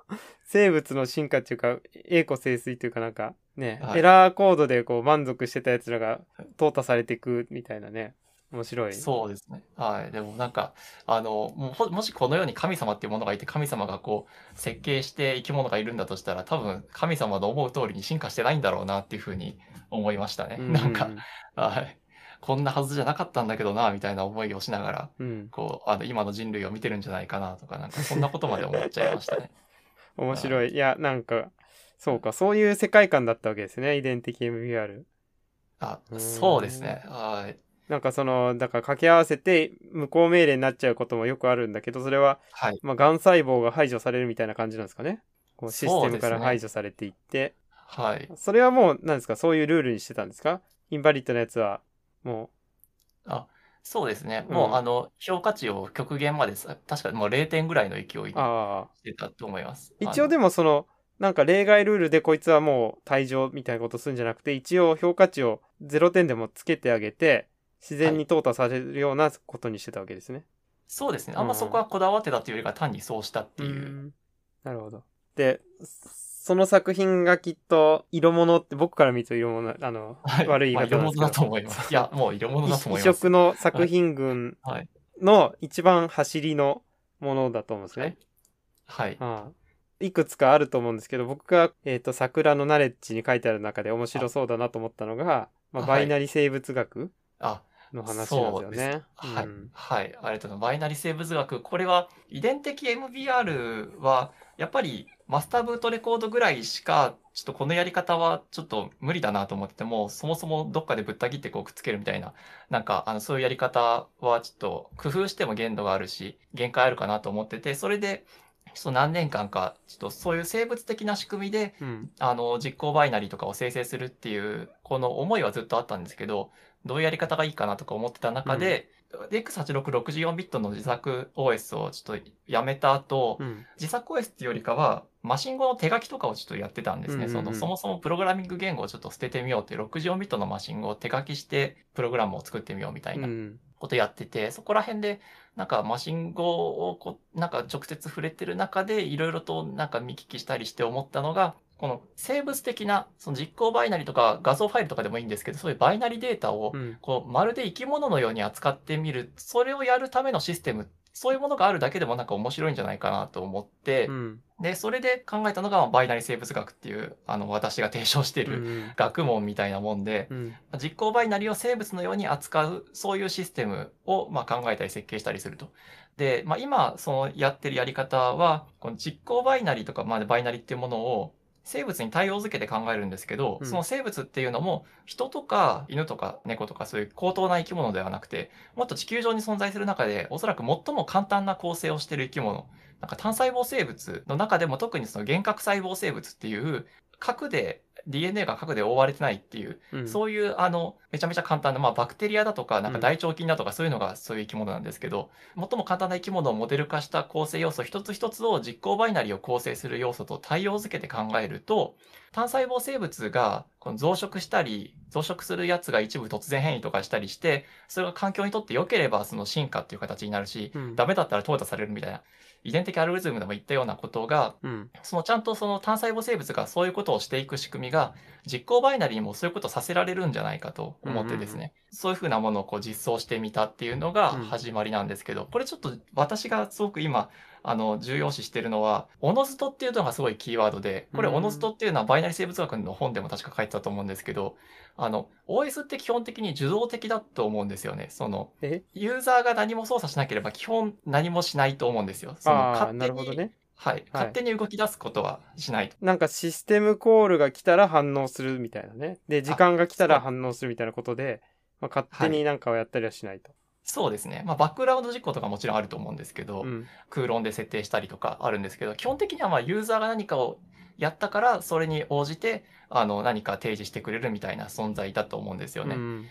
生物の進化っていうか、栄枯盛衰というかなんか、ね、はいエラーコードでこう満足してたやつらが淘汰されていくみたいなね。面白い。そうですね。はい。でもなんか、あの、ももしこの世に神様っていうものがいて、神様がこう、設計して生き物がいるんだとしたら、多分神様の思う通りに進化してないんだろうなっていうふうに思いましたね。うなんか、、はい。こんなはずじゃなかったんだけどな、みたいな思いをしながら、うん。こう、あの、今の人類を見てるんじゃないかなとか、なんかそんなことまで思っちゃいましたね。面白い。いや、なんか、そうか、そういう世界観だったわけですね。遺伝的 MBR。あそうですね。はい。なんかその、だから掛け合わせて無効命令になっちゃうこともよくあるんだけど、それは、はい。まあ、癌細胞が排除されるみたいな感じなんですかね。こうシステムから排除されていって。はい。それはもう、なんですか、そういうルールにしてたんですか？インバリッドのやつは、もあ、そうですね。うんもう、あの、評価値を極限までさ、確かもう0点ぐらいの勢いにう、ああ。してたと思います。一応でも、もその、なんか例外ルールでこいつはもう退場みたいなことするんじゃなくて、一応評価値を0点でもつけてあげて、自然に淘汰されるようなことにしてたわけですね。そうですね。あんまそこはこだわってたっていうよりか単にそうしたっていう。んなるほど。で、その作品がきっと色物って僕から見ると色物、あの、はい悪い言いまあ色物だ方なんですけど、と思います。いや、もう色物だと思い異ます。色の作品群はい。の一番走りのものだと思うんですね。はい。ああいくつかあると思うんですけど、僕が、えっ、と、桜のナレッジに書いてある中で面白そうだなと思ったのが、まあ、はいバイナリ生物学あ、の話なんですよね。はい、うんはい、ありがとうございます。バイナリ生物学、これは遺伝的 MBR は、やっぱりマスターブートレコードぐらいしか、ちょっとこのやり方はちょっと無理だなと思ってても、そもそもどっかでぶった切ってこうくっつけるみたいな、なんか、あの、そういうやり方はちょっと工夫しても限度があるし、限界あるかなと思ってて、それで、ちょっと何年間か、ちょっとそういう生物的な仕組みで、うん。あの、実行バイナリーとかを生成するっていう、この思いはずっとあったんですけど、どういうやり方がいいかなとか思ってた中で、で X8664 ビットの自作 OS をちょっとやめた後、うん。自作 OS っていうよりかは、マシン語の手書きとかをちょっとやってたんですね。うんうんうんその、そもそもプログラミング言語をちょっと捨ててみようっていう64ビットのマシン語を手書きして、プログラムを作ってみようみたいうなんことやってて、そこら辺で、なんかマシン語をこう、なんか直接触れてる中で、いろいろとなんか見聞きしたりして思ったのが、この生物的な、その実行バイナリとか画像ファイルとかでもいいんですけど、そういうバイナリデータをう、ん。こう、まるで生き物のように扱ってみる、それをやるためのシステム、そういうものがあるだけでもなんか面白いんじゃないかなと思って、うん。で、それで考えたのがバイナリ生物学っていう、あの、私が提唱しているうん。学問みたいなもんで、うん。実行バイナリを生物のように扱う、そういうシステムを、まあ、考えたり設計したりすると。で、まあ、今、そのやってるやり方は、この実行バイナリとか、まあ、バイナリっていうものを生物に対応づけて考えるんですけど、うん。その生物っていうのも、人とか犬とか猫とかそういう高等な生き物ではなくて、もっと地球上に存在する中で、おそらく最も簡単な構成をしている生き物、なんか単細胞生物の中でも特にその原核細胞生物っていう、核で、DNA が核で覆われてないっていう、うん。そういう、あの、めちゃめちゃ簡単な、まあ、バクテリアだとか、なんか大腸菌だとか、そういうのがそういう生き物なんですけど、最も簡単な生き物をモデル化した構成要素一つ一つを実行バイナリを構成する要素と対応づけて考えると、単細胞生物がこの増殖したり、増殖するやつが一部突然変異とかしたりして、それが環境にとって良ければその進化っていう形になるし、うん。ダメだったら淘汰されるみたいな、遺伝的アルゴリズムでも言ったようなことが、うん。そのちゃんとその単細胞生物がそういうことをしていく仕組みが実行バイナリーにもそういうことをさせられるんじゃないかと思ってですね、そういうふうなものをこう実装してみたっていうのがうん。始まりなんですけど、これちょっと私がすごく今あの重要視してるのは、オノズトっていうのがすごいキーワードで、これうんオノズトっていうのはバイナリ生物学の本でも確か書いてたと思うんですけど、あの OS って基本的に受動的だと思うんですよね。そのえ？ユーザーが何も操作しなければ基本何もしないと思うんですよ。そのああ、勝手になるほどね。はい。勝手に動き出すことはしないと。なんかシステムコールが来たら反応するみたいなね。で、時間が来たら反応するみたいなことで、まあ、勝手になんかをやったりはしないと。そうですね。まあ、バックグラウンド実行とかもちろんあると思うんですけど、うん。空論で設定したりとかあるんですけど、基本的にはまあ、ユーザーが何かをやったから、それに応じて、あの、何か提示してくれるみたいな存在だと思うんですよね。うん。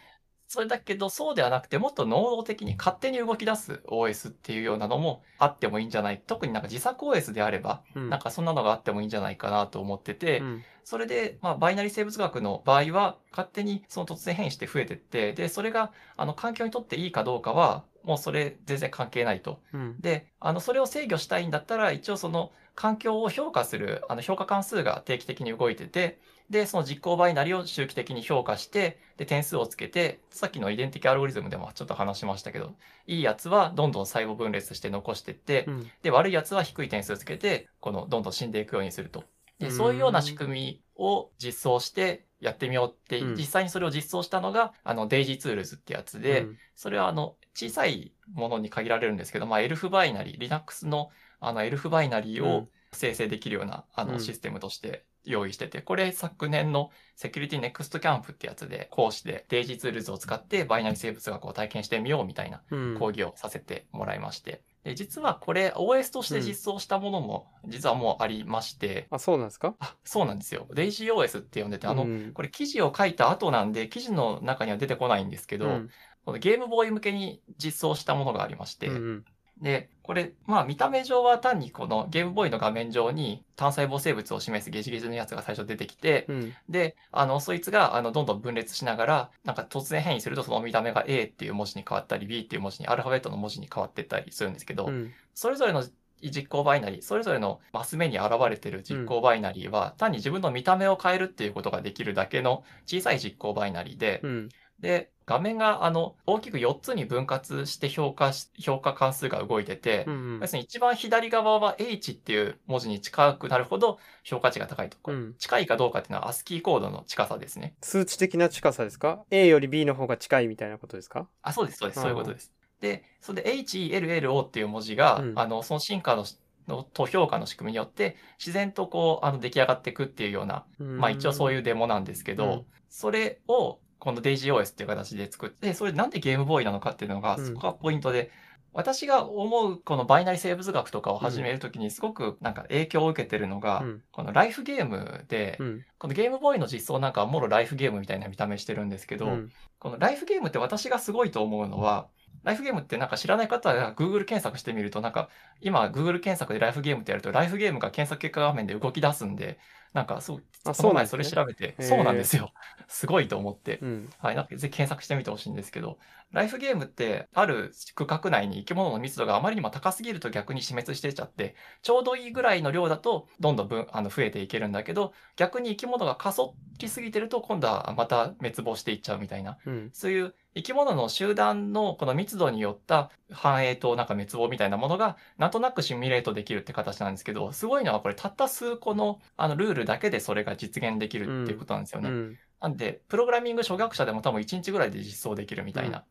それだけど、そうではなくて、もっと能動的に勝手に動き出す OS っていうようなのもあってもいいんじゃない特になんか自作 OS であれば、うん。なんかそんなのがあってもいいんじゃないかなと思ってて、うん、それで、まあ、バイナリ生物学の場合は、勝手にその突然変異して増えてって、で、それが、あの、環境にとっていいかどうかは、もうそれ全然関係ないと。うん。で、あの、それを制御したいんだったら、一応その、環境を評価する、あの、評価関数が定期的に動いてて、で、その実行バイナリを周期的に評価して、で、点数をつけて、さっきの遺伝的アルゴリズムでもちょっと話しましたけど、いいやつはどんどん細胞分裂して残してって、うん。で、悪いやつは低い点数つけて、この、どんどん死んでいくようにすると。で、うん。そういうような仕組みを実装してやってみようって、うん。実際にそれを実装したのが、あの、 Daisy Tools ってやつで、うん。それはあの、小さいものに限られるんですけど、まあ、 ELF バイナリー、Linux のあの、 ELF バイナリーをうん。生成できるような、あの、うん。システムとして用意してて、これ昨年のセキュリティネクストキャンプってやつで、講師で Daisy Tools を使ってバイナリ生物学を体験してみようみたいなうん。講義をさせてもらいまして。で、実はこれ OS として実装したものも実はもうありまして、あ、そうなんですか？あ、そうなんですよ。 Daisy OS って呼んでて、あの、うんこれ記事を書いた後なんで、記事の中には出てこないんですけど、うんこのゲームボーイ向けに実装したものがありまして、うんで、これ、まあ見た目上は単にこのゲームボーイの画面上に単細胞生物を示すゲジゲジのやつが最初出てきて、うん。で、あの、そいつが、あの、どんどん分裂しながら、なんか突然変異するとその見た目が A っていう文字に変わったり、B っていう文字に、アルファベットの文字に変わってったりするんですけど、うん。それぞれの実行バイナリー、それぞれのマス目に現れてる実行バイナリーは、単に自分の見た目を変えるっていうことができるだけの小さい実行バイナリーで、うん。で、画面があの大きく4つに分割して評価し評価関数が動いてて、うんうん要するに一番左側は H っていう文字に近くなるほど評価値が高いと。これうん近いかどうかっていうのは ASCII コードの近さですね。数値的な近さですか ?A より B の方が近いみたいなことですか？あ、そうです、そうです。うんそういうことです。で、それで HELLO っていう文字が、うんあの、その進化ののと評価の仕組みによって、自然とこう、あの、出来上がっていくっていうような、まあ一応そうういうデモなんですけど、うんそれを、この DaisyOS っていう形で作って、それなんでゲームボーイなのかっていうのが、うん。そこがポイントで、私が思うこのバイナリ生物学とかを始めるときにすごくなんか影響を受けてるのが、うん。このライフゲームで、うん。このゲームボーイの実装なんかはもろライフゲームみたいな見た目してるんですけど、うん。このライフゲームって私がすごいと思うのは、ライフゲームってなんか知らない方が Google 検索してみると、なんか今 Google 検索でライフゲームってやると、ライフゲームが検索結果画面で動き出すんで、なんかそう、あこの前そそうなんですね。れ調べて、そうなんですよ。すごいと思って。うん。はい、なんかぜひ検索してみてほしいんですけど、ライフゲームってある区画内に生き物の密度があまりにも高すぎると逆に死滅してっちゃって、ちょうどいいぐらいの量だとどんどん分あの増えていけるんだけど、逆に生き物が過疎りすぎてると今度はまた滅亡していっちゃうみたいな、うんそういう生き物の集団のこの密度によった繁栄となんか滅亡みたいなものがなんとなくシミュレートできるって形なんですけど、すごいのはこれたった数個のあのルールだけでそれが実現できるっていうことなんですよね。うんなんで、プログラミング初学者でも多分1日ぐらいで実装できるみたいな。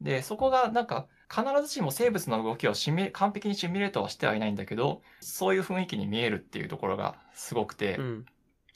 で、そこがなんか必ずしも生物の動きをシミュ完璧にシミュレートはしてはいないんだけど、そういう雰囲気に見えるっていうところがすごくて、うん。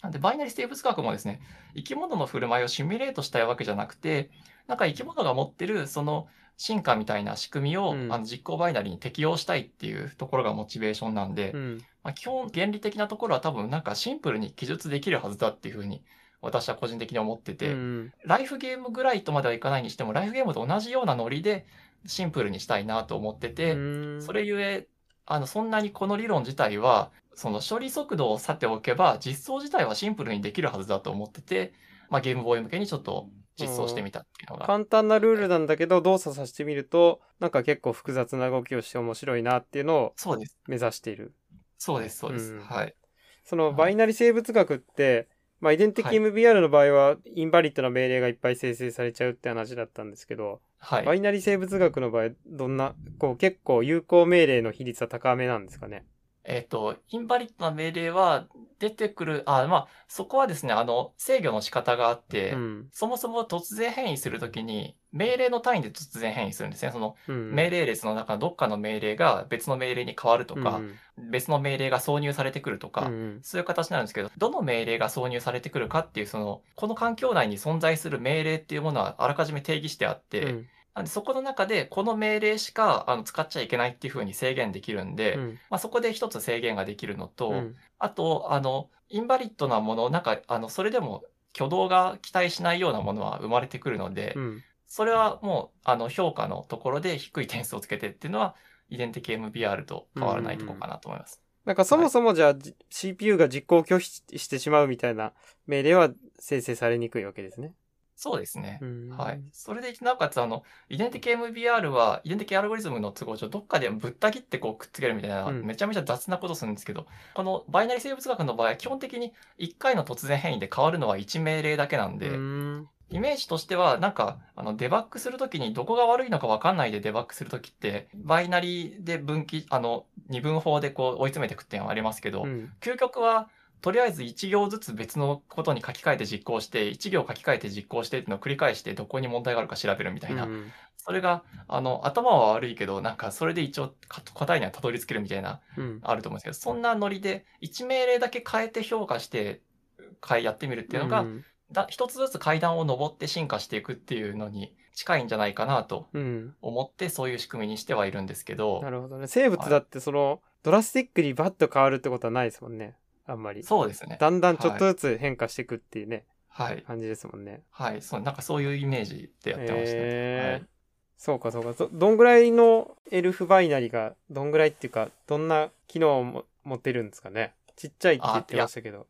なんで、バイナリ生物学もですね、生き物の振る舞いをシミュレートしたいわけじゃなくて、なんか生き物が持ってるその進化みたいな仕組みを、うん。あの実行バイナリに適用したいっていうところがモチベーションなんで、うん。まあ、基本原理的なところは多分なんかシンプルに記述できるはずだっていうふうに私は個人的に思ってて、うんライフゲームぐらいとまではいかないにしても、ライフゲームと同じようなノリでシンプルにしたいなと思ってて、うんそれゆえ、あの、そんなにこの理論自体は、その処理速度をさておけば、実装自体はシンプルにできるはずだと思ってて、まあ、ゲームボーイ向けにちょっと実装してみたっていうのが。簡単なルールなんだけど動作させてみるとなんか結構複雑な動きをして面白いなっていうのを。目指しているそうです、そうです。うんはい。そのバイナリ生物学って、まあ、遺伝的 MBR の場合は、インバリッドな命令がいっぱい生成されちゃうって話だったんですけど、はい。バイナリ生物学の場合、どんな、こう、結構有効命令の比率は高めなんですかね。えっ、と、インバリッドな命令は出てくる、あ、まあ、そこはですね、あの、制御の仕方があって、うん。そもそも突然変異するときに、命令の単位で突然変異するんですね。そのうん。命令列の中のどっかの命令が別の命令に変わるとか、うん別の命令が挿入されてくるとか、うんそういう形なんですけど、どの命令が挿入されてくるかっていう、その、この環境内に存在する命令っていうものはあらかじめ定義してあって、うんなんでそこの中でこの命令しかあの使っちゃいけないっていうふうに制限できるんで、うんまあ、そこで一つ制限ができるのと、うんあと、あの、インバリッドなもの、なんか、あの、それでも挙動が期待しないようなものは生まれてくるので、うんそれはもう、あの、評価のところで低い点数をつけてっていうのは、遺伝的 MBR と変わらないところかなと思います。なんかそもそもじゃあ、じ CPU が実行拒否してしまうみたいな命令は生成されにくいわけですね。そうですね。うんはい。それで、なおかつ、あの、遺伝的 MBR は、遺伝的アルゴリズムの都合上、どっかでぶった切ってこうくっつけるみたいな、うんめちゃめちゃ雑なことするんですけど、このバイナリ生物学の場合は、基本的に1回の突然変異で変わるのは1命令だけなんで、うんイメージとしては、なんか、あの、デバッグするときにどこが悪いのかわかんないでデバッグするときって、バイナリで分岐、あの、二分法でこう追い詰めていくっていうのはありますけど、うん究極は、とりあえず1行ずつ別のことに書き換えて実行して、1行書き換えて実行してっていうのを繰り返して、どこに問題があるか調べるみたいな。うんそれが、あの、頭は悪いけど、なんか、それで一応か答えにはたどり着けるみたいな、うんあると思うんですけど、そんなノリで、1命令だけ変えて評価して、やってみるっていうのが、うんだ一つずつ階段を上って進化していくっていうのに近いんじゃないかなとうん思ってそういう仕組みにしてはいるんですけどなるほどね。生物だってその、ドラスティックにバッと変わるってことはないですもんね。あんまり。そうですねだんだんちょっとずつ変化していくっていうね、はい感じですもんね。はいそうなんかそういうイメージでやってましたね、へーはいそうかそうかど。どんぐらいの ELF バイナリが、どんぐらいっていうか、どんな機能をも持ってるんですかね。ちっちゃいって言ってましたけど。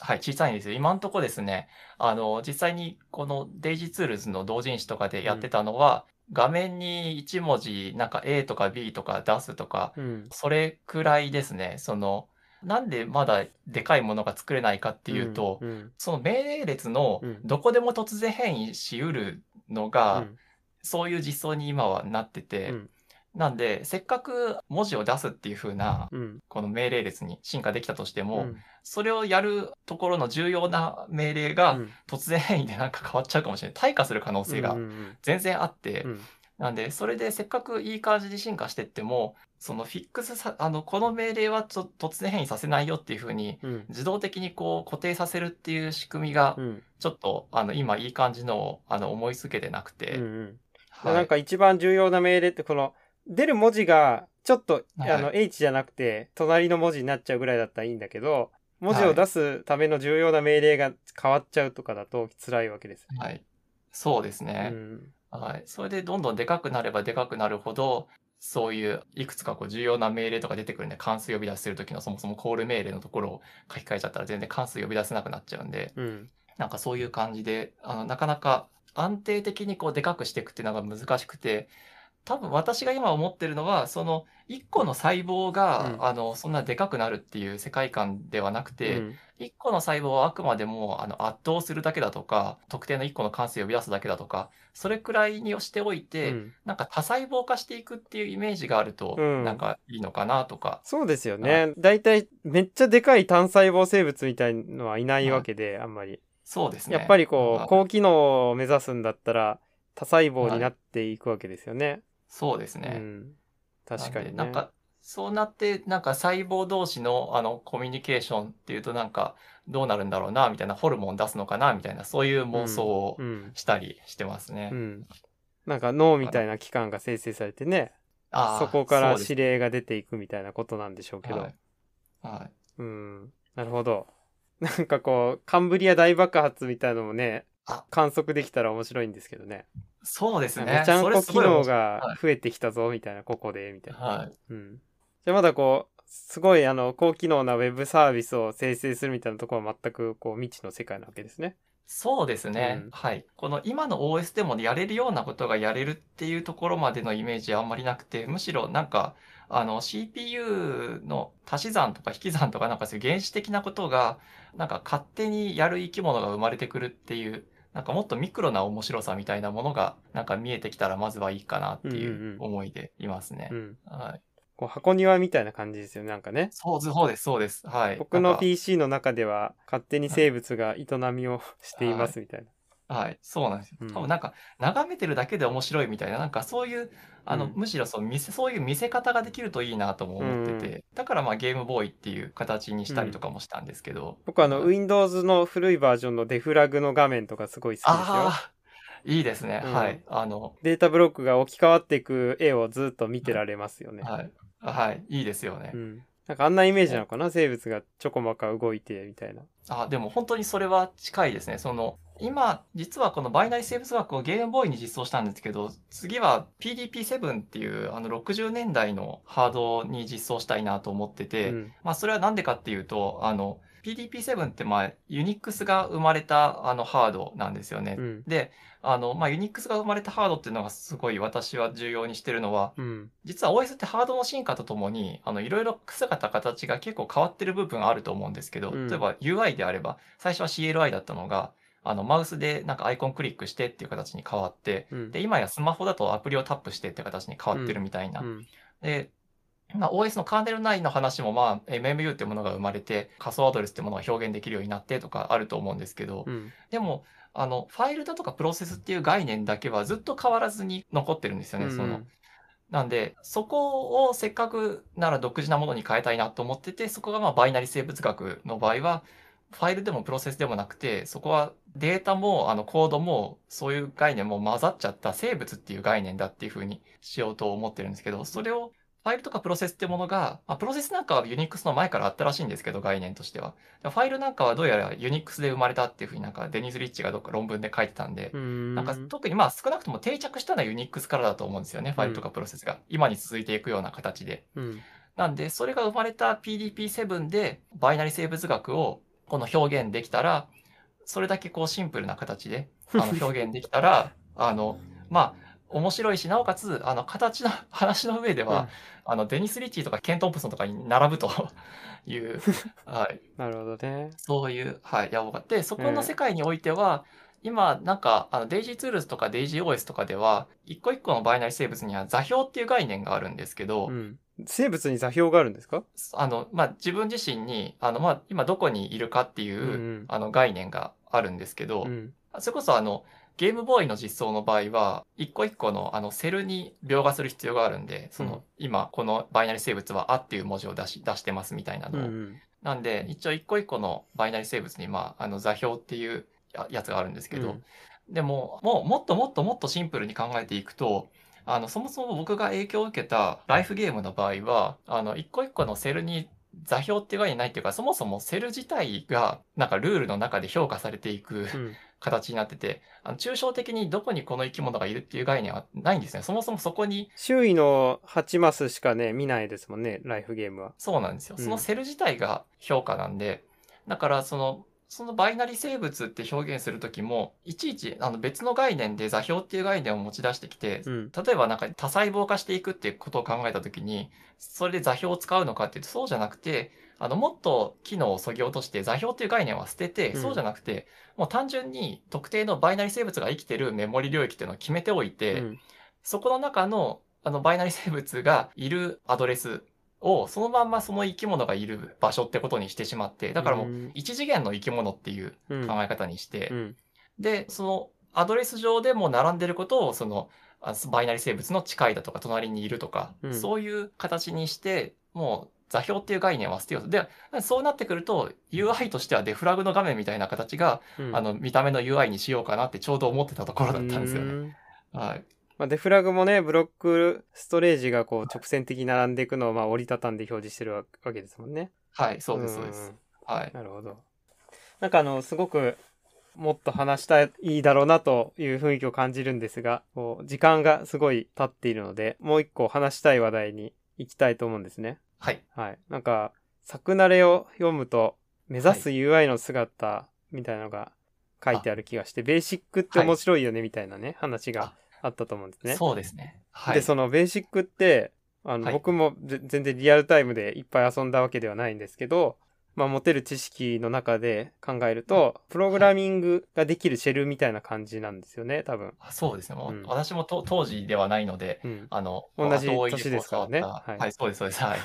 はい、小さいんですよ。今んとこですね、あの、実際にこの Daisy Tools の同人誌とかでやってたのは、画面に1文字、なんか A とか B とか出すとか、うん。それくらいですね。その、なんでまだでかいものが作れないかっていうと、うん、その命令列のうんどこでも突然変異しうるのうが、ん。そういう実装に今はなってうて、ん。なんで、せっかく文字を出すっていう風な、うん。この命令列に進化できたとしても、うん。それをやるところの重要な命令がうん突然変異でなんか変わっちゃうかもしれない。退化する可能性がうんうん全然あってう、ん。なんで、それでせっかくいい感じに進化してっても、そのフィックスさ、あの、この命令はちょ突然変異させないよっていう風に、うん。自動的にこう固定させるっていう仕組みがう、ん。ちょっと、あの、今いい感じのを、あの、思いつけてなくうん。て、うん。はいなんか一番重要な命令ってこの出る文字がちょっと、はいあの H じゃなくて隣の文字になっちゃうぐらいだったらいいんだけど文字を出すための重要な命令が変わっちゃうとかだと辛いわけです。はい。そうですうね。んはい。それでどんどんでかくなればでかくなるほど、そういういくつかこう重要な命令とか出てくるんで、関数呼び出しするときのそもそもコール命令のところを書き換えちゃったら全然関数呼び出せなくなっちゃうんで、うん。なんかそういう感じで、あの、なかなか安定的にこうでかくしていくっていうのが難しくて、多分私が今思ってるのは、その1個の細胞が、うんあの、そんなでかくなるっていう世界観ではなくて、うん1個の細胞はあくまでもあの圧倒するだけだとか、特定の1個の関数を呼び出すだけだとか、それくらいにしておいて、うんなんか多細胞化していくっていうイメージがあると、うんなんかいいのかなとか。そうですよね。だいたいめっちゃでかい単細胞生物みたいのはいないわけで、あんまり。そうですね。やっぱりこはいう高機能を目指すんだったら多細胞になっていくわけですよね。そうですね。うん、確かにね。なんか、そうなって、なんか細胞同士のあのコミュニケーションっていうとなんかどうなるんだろうな、みたいなホルモン出すのかな、みたいなそういう妄想をうんしたりしてますね。うん。なんか脳みたいな器官が生成されてね、あーそこから指令が出ていくみたいなことなんでしょうけど。はい。はい。うん。なるほど。なんかこう、カンブリア大爆発みたいのもねあ、観測できたら面白いんですけどね。そうですね。めちゃんこ機能が増えてきたぞ、みたいな、ここで、みたいな。はい。うん。じゃあまだこう、すごいあの、高機能なウェブサービスを生成するみたいなところは全くこう、未知の世界なわけですね。そうですね、うんはい。この今の OS でもやれるようなことがやれるっていうところまでのイメージはあんまりなくて、むしろなんか、あの CPU の足し算とか引き算とかなんかそういう原始的なことが、なんか勝手にやる生き物が生まれてくるっていう、なんかもっとミクロな面白さみたいなものがなんか見えてきたらまずはいいかなっていんう思いでいますねう。ん。はい。こう、箱庭みたいな感じですよね、なんかね。そうそうです、そうです。はい。僕の PC の中では勝手に生物が営みを していますみたいな。はい、そうなんですよ。うん多分なんか、眺めてるだけで面白いみたいな、なんかそういう、あの、うんむしろそう見せ、そういう見せ方ができるといいなとも思ってて、だからまあゲームボーイっていう形にしたりとかもしたんですけど。僕あの、はい Windows の古いバージョンのデフラグの画面とかすごい好きですよ。ああ、いいですね。うんはい。あの、データブロックが置き換わっていく絵をずっと見てられますよね。はい。はい。いいですよね。うん。なんかあんなイメージなのかな？生物がちょこまか動いてみたいな。あ、でも本当にそれは近いですね。その、今、実はこのバイナリ生物学をゲームボーイに実装したんですけど、次は PDP-7 っていうあの60年代のハードに実装したいなと思ってて、うん。まあ、それはなんでかっていうと、あの、PDP-7 って、まあ、ユニックスが生まれた、あの、ハードなんですよね。うん。で、あの、まあ、ユニックスが生まれたハードっていうのがすごい私は重要にしてるのは、うん。実は OS ってハードの進化とともに、あの、いろいろ姿形が結構変わってる部分あると思うんですけど、うん例えば UI であれば、最初は CLI だったのが、あの、マウスでなんかアイコンクリックしてっていう形に変わって、うん。で、今やスマホだとアプリをタップしてっていう形に変わってるみたいな。うん。で、まあ、OS のカーネル内の話も、まあ、MMU ってものが生まれて、仮想アドレスってものが表現できるようになってとかあると思うんですけど、うん。でも、あの、ファイルだとかプロセスっていう概念だけはずっと変わらずに残ってるんですよね、その。なんで、そこをせっかくなら独自なものに変えたいなと思ってて、そこがまあバイナリ生物学の場合は、ファイルでもプロセスでもなくて、そこはデータもあのコードもそういう概念も混ざっちゃった生物っていう概念だっていうふうにしようと思ってるんですけど、それをファイルとかプロセスってものが、まあ、プロセスなんかは Unix の前からあったらしいんですけど、概念としては。ファイルなんかはどうやら Unix で生まれたっていうふうになんかデニス・リッチがどっか論文で書いてたんで、うん。なんか特にまあ少なくとも定着したのは Unix からだと思うんですよね、ファイルとかプロセスが。今に続いていくような形で。うん。なんで、それが生まれた PDP-7 でバイナリ生物学をこの表現できたら、それだけこうシンプルな形で あの表現できたら、あの、まあ、面白いし、なおかつ、あの、形の、話の上では、あの、デニス・リッチーとかケン・トンプソンとかに並ぶという、はい、なるほどね。そういう、はい、野望があって、そこの世界においては、今、なんか、あの、DAISY Tools とか DaisyOS とかでは、一個一個のバイナリ生物には座標っていう概念があるんですけど、うん。生物に座標があるんですか？あの、まあ、自分自身に、あの、まあ、今どこにいるかっていう、うんうんあの、概念があるんですけど、うん。それこそあの、ゲームボーイの実装の場合は、一個一個のあのセルに描画する必要があるんで、その、うん今このバイナリ生物はあっていう文字を出し、出してますみたいなのを。なんで、一応一個一個のバイナリ生物に、まあ、あの座標っていうややつがあるんですけど、うんでも、もうもっともっともっとシンプルに考えていくと、あの、そもそも僕が影響を受けたライフゲームの場合は、あの、一個一個のセルに座標っていう概念ないっていうか、そもそもセル自体が、なんかルールの中で評価されていくうん。形になってて、あの抽象的にどこにこの生き物がいるっていう概念はないんですね。そもそもそこに、周囲の8マスしかね、見ないですもんね、ライフゲームは。そうなんですよ。うんそのセル自体が評価なんで、だからその、そのバイナリ生物って表現するときも、いちいちあの別の概念で座標っていう概念を持ち出してきて、うん。例えばなんか多細胞化していくっていうことを考えたときに、それで座標を使うのかっていうとそうじゃなくて、あの、もっと機能を削ぎ落として座標っていう概念は捨てて、うんそうじゃなくて、もう単純に特定のバイナリ生物が生きてるメモリ領域っていうのを決めておいて、うんそこの中のあのバイナリ生物がいるアドレスをそのまんまその生き物がいる場所ってことにしてしまって、だからもううん一次元の生き物っていううん考え方にして、うん。で、そのアドレス上でも並んでることをそのあバイナリ生物の近いだとか隣にいるとか、うんそういう形にして、もう座標っていう概念は捨てようと。で、そうなってくると UI としてはデフラグの画面みたいな形が、うんあの見た目の UI にしようかなってちょうど思ってたところだったんですよね。うんはい。まあ、デフラグもね、ブロックストレージがこう直線的に並んでいくのをまあ折りたたんで表示してるわわけですもんね。はい、そうです、そうです。んはい。なるほど。なんかあの、すごくもっと話したいだろうなという雰囲気を感じるんですが、こう時間がすごい経っているので、もう一個話したい話題に行きたいと思うんですね。はい。はい。なんか、作慣れを読むと、目指す UI の姿みたいなのが書いてある気がして、ベーシックって面白いよねみたいなね、話があったと思うんですね。そうですね。はい。で、そのベーシックって、あの、はい僕もぜ全然リアルタイムでいっぱい遊んだわけではないんですけど、まあ、持てる知識の中で考えると、プログラミングができるシェルみたいな感じなんですよね、多分。あそうですね。もう、うん私もと当時ではないので、うん。あの、同じ年ですからねはいはい、そうです、そうです。はい。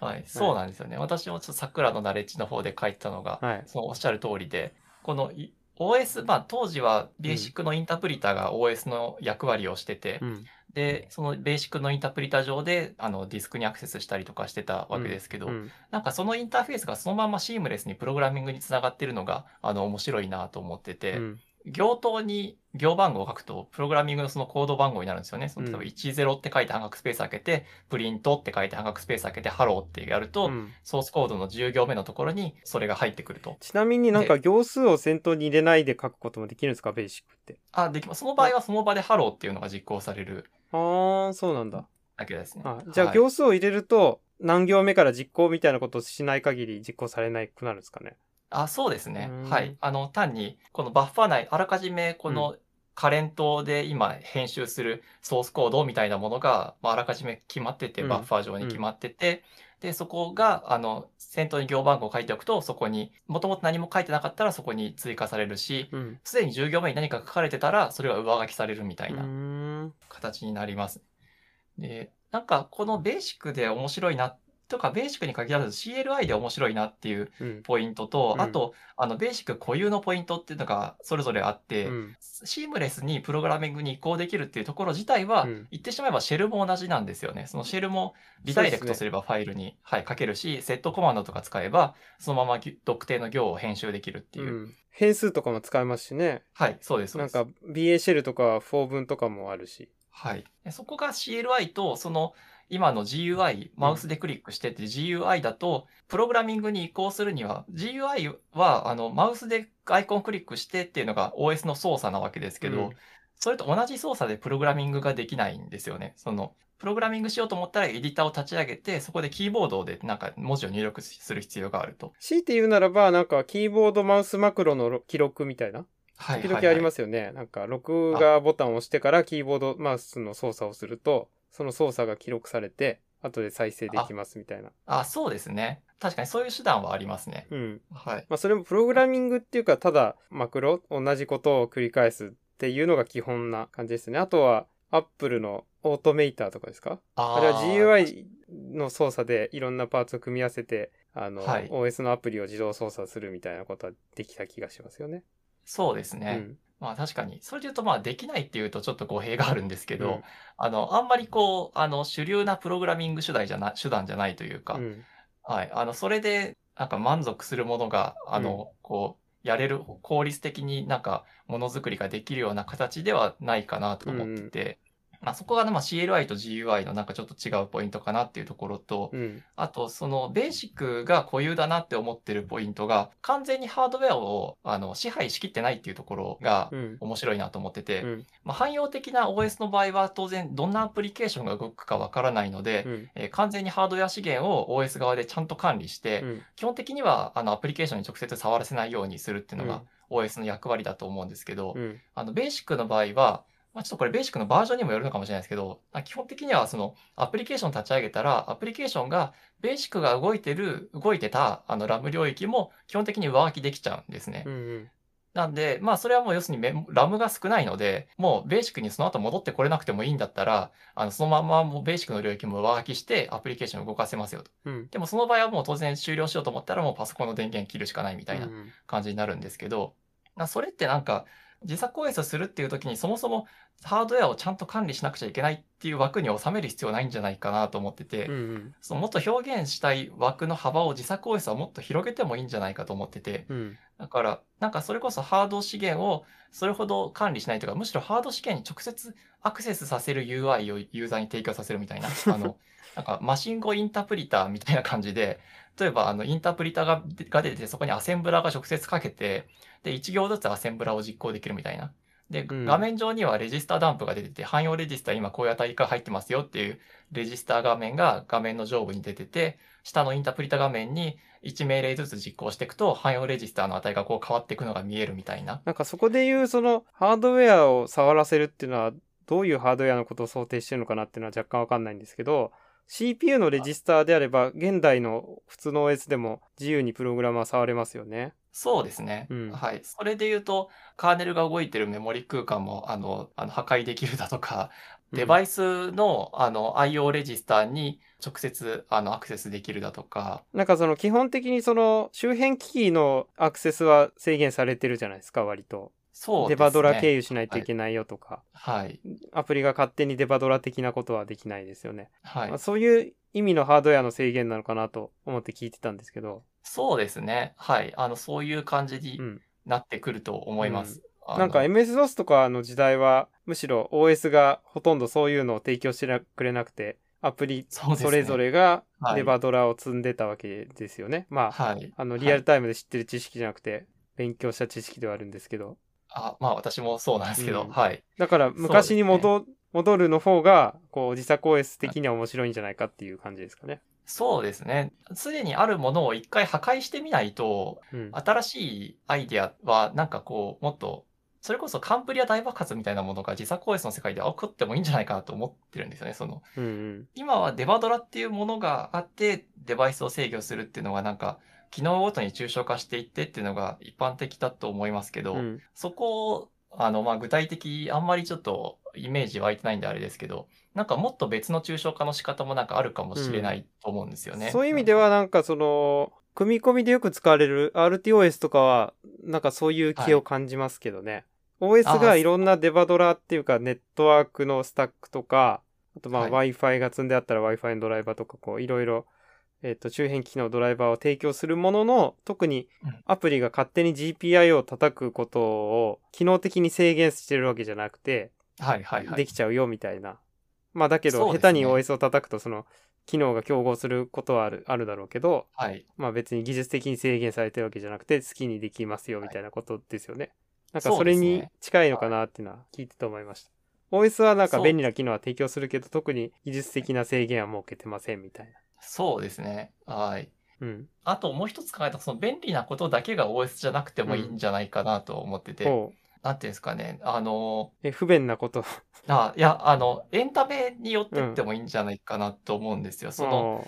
はい、そうなんですよね。私もちょっと桜のナレッジの方で書いてたのが、はい。そのおっしゃる通りで、このい OS、まあ当時はベーシックのインタープリターが OS の役割をしてて、うん。で、そのベーシックのインタープリター上であのディスクにアクセスしたりとかしてたわけですけど、うん。なんかそのインターフェースがそのままシームレスにプログラミングにつながってるのがあの面白いなと思ってて、うん。行頭に行番号を書くと、プログラミングのそのコード番号になるんですよね。その例えばうん10って書いて半角スペース開けて、プリントって書いて半角スペース開けて、ハローってやると、うんソースコードの10行目のところにそれが入ってくると。ちなみになんか行数を先頭に入れないで書くこともできるんですか、 BASIC って。あ、できます。その場合はその場でハローっていうのが実行されるあー、そうなんだ。だけですね。あじゃあはい行数を入れると、何行目から実行みたいなことをしない限り実行されなくなるんですかね？あ、そうですねう。んはい。あの、単に、このバッファー内、あらかじめこのカレントで今編集するソースコードみたいなものが、まあ、あらかじめ決まってて、うんバッファー上に決まってて、で、そこが、あの、先頭に行番号を書いておくと、そこに、もともと何も書いてなかったらそこに追加されるし、うん。すでに10行目に何か書かれてたら、それが上書きされるみたいなん形になります。で、なんかこのベーシックで面白いな、とかベーシックに限らず CLI で面白いなっていううん。ポイントと、うんあと、あの、ベーシック固有のポイントっていうのがそれぞれあって、うん。シームレスにプログラミングに移行できるっていうところ自体は、うん言ってしまえばシェルも同じなんですよね。そのシェルもリダイレクトすればファイルに、はい、書けるし、セットコマンドとか使えば、そのままぎ特定の行を編集できるっていう。うん変数とかも使えますしね。はい、そうです。なんか BA シェルとかは4分とかもあるし。はい。でそこが CLI と、その、今の GUI、マウスでクリックしてって GUI だと、プログラミングに移行するには、GUI は、あの、マウスでアイコンクリックしてっていうのが OS の操作なわけですけど、うんそれと同じ操作でプログラミングができないんですよね。その、プログラミングしようと思ったらエディターを立ち上げて、そこでキーボードでなんか文字を入力する必要があると。強いて言うならば、なんかキーボードマウスマクロの記録みたいな？はい。時々ありますすよね。なんか録画ボタンを押してからキーボードマウスの操作をすると、その操作が記録されて、後で再生できますみたいな。あ、そうですね。確かにそういう手段はありますね。うん。はい。まあそれもプログラミングっていうか、ただマクロ、同じことを繰り返すっていうのが基本な感じですね。あとは、アップルのオートメーターとかですか？ああれは GUI の操作でいろんなパーツを組み合わせて、あの、はい OS のアプリを自動操作するみたいなことはできた気がしますよね。そうですね。うん。まあ確かに。それで言うとまあできないっていうとちょっと語弊があるんですけど、うんあの、あんまりこう、あの、主流なプログラミング手段じゃな、手段じゃないというか、うん。はい。あの、それで、なんか満足するものが、あの、こう、やれる、効率的になんか、ものづくりができるような形ではないかなと思ってて、まあそこが、まあ CLI と GUI のなんかちょっと違うポイントかなっていうところと、うん。あと、そのベーシックが固有だなって思ってるポイントが、完全にハードウェアをあの支配しきってないっていうところがうん。面白いなと思ってて、うん。まあ、汎用的な OS の場合は当然どんなアプリケーションが動くかわからないので、うん。えー完全にハードウェア資源を OS 側でちゃんと管理して、うん。基本的にはあのアプリケーションに直接触らせないようにするっていうのが OS の役割だと思うんですけど、うん。あのベーシックの場合は、まあ、ちょっとこれベーシックのバージョンにもよるのかもしれないですけど、まあ基本的にはそのアプリケーション立ち上げたら、アプリケーションがベーシックが動いてる、動いてたあのラム領域も基本的に上書きできちゃうんですね。うん。なんで、まあそれはもう要するにラムが少ないので、もうベーシックにその後戻ってこれなくてもいいんだったら、あのそのままもうベーシックの領域も上書きしてアプリケーションを動かせますよと。うん。でもその場合はもう当然終了しようと思ったらもうパソコンの電源切るしかないみたいなうん感じになるんですけど、なそれってなんか自作 OS をするっていう時にそもそもハードウェアをちゃんと管理しなくちゃいけないっていう枠に収める必要ないんじゃないかなと思ってて、うんうん。そのもっと表現したい枠の幅を自作 OS はもっと広げてもいいんじゃないかと思ってて、うん。だから、なんかそれこそハード資源をそれほど管理しないというか、むしろハード資源に直接アクセスさせる UI をユーザーに提供させるみたいな、あの、なんかマシン語インタープリターみたいな感じで、例えばあのインタープリターがが出てて、そこにアセンブラーが直接かけて、で、1行ずつアセンブラーを実行できるみたいな。で、うん画面上にはレジスターダンプが出てて、汎用レジスター今こういう値が入ってますよっていうレジスター画面が画面の上部に出てて、下のインタープリタ画面に1命令ずつ実行していくと、汎用レジスターの値がこう変わっていくのが見えるみたいな。なんかそこで言うそのハードウェアを触らせるっていうのはどういうハードウェアのことを想定してるのかなっていうのは若干わかんないんですけど CPU のレジスターであれば現代の普通の OS でも自由にプログラムは触れますよね。そうですね。うんはい。それで言うと、カーネルが動いてるメモリ空間も、あの、あの破壊できるだとか、デバイイスの、あの、IO レジスターに直接、あの、アクセスできるだとか、なんかその基本的にその周辺機器のアクセスは制限されてるじゃないですか割と。そうですね。デバドラ経由しないといけないよとか、はい。アプリが勝手にデバドラ的なことはできないですよね。はいまあ。そういう意味のハードウェアの制限なのかなと思って聞いてたんですけど。そうですね。はい。あの、そういう感じにうん。なってくると思います。あのなんか MS-DOS とかの時代は、むしろ OS がほとんどそういうのを提供してくれなくて、アプリそれぞれがはいデバドラを積んでたわけですよね。まあ、はい。あの、リアルタイムで知ってる知識じゃなくて、勉強した知識ではあるんですけど。あ、まあ私もそうなんですけど、うんはい。だから、昔に戻,、戻るの方が、こう、自作 OS 的には面白いんじゃないかっていう感じですかね。そうですね。すでにあるものを一回破壊してみないと、うん。新しいアイデアは、なんかこう、もっと、それこそカンプリア大爆発みたいなものが自作 OS の世界で起こってもいいんじゃないかなと思ってるんですよね。その、うんうん。今はデバドラっていうものがあって、デバイスを制御するっていうのがなんか、機能ごとに抽象化していってっていうのが一般的だと思いますけど、うん。そこを、あの、まあ、具体的、あんまりちょっとイメージ湧いてないんであれですけど、なんかもっと別の抽象化の仕方もなんかあるかもしれないと思うんですよね。そういう意味では、なんかその、組み込みでよく使われる RTOS とかは、なんかそういう気を感じますけどね。OS がいろんなデバドラっていうか、ネットワークのスタックとか、あとまあは Wi-Fi が積んであったら Wi-Fi のドライバーとか、こういろいろ、えっと、周辺機器のドライバーを提供するものの、特にうんアプリが勝手に GPI を叩くことを機能的に制限してるわけじゃなくて、はいはいはい。できちゃうよみたいな。まあだけど、下手に OS を叩くとその機能が競合することはあるあるだろうけど、はい。まあ別に技術的に制限されてるわけじゃなくて好きにできますよみたいなことですよね。なんかそれに近いのかなっていうのは聞いてて思いました。OS はなんか便利な機能は提供するけど特に技術的な制限は設けてませんみたいな。そうですね。はい。うん。あともう一つ考えたその便利なことだけが OS じゃなくてもいいんじゃないかなと思ってて、ほなんていうんですかね、あの、え、不便なこと。あ、いや、あの、エンタメによってってもいいんじゃないかなと思うんですよ。その、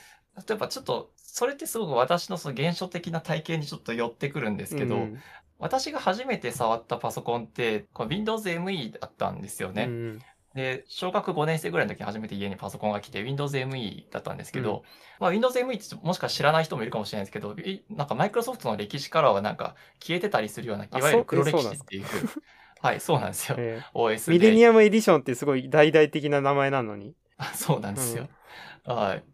例えばちょっと、それってすごく私のその現象的な体験にちょっと寄ってくるんですけど、うん私が初めて触ったパソコンって、こう Windows ME だったんですよね。うんで、小学5年生ぐらいの時に初めて家にパソコンが来て Windows ME だったんですけど、まあ Windows ME ってもしか知らない人もいるかもしれないですけど、いなんかマイクロソフトの歴史からはなんか消えてたりするような、いあわゆる黒歴史っていう、はい、そうなんですよ。え OS ーで。ミレニアムエディションってすごい大々的な名前なのに。あ そうなんですよ。はい。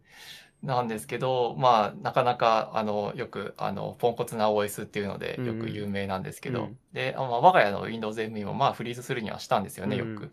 なんですけど、まあ、なかなか、あの、よく、あの、ポンコツな OS っていうので、よく有名なんですけど、うんで、あまあ、我が家の Windows ME も、まあ、フリーズするにはしたんですよね、ようんく。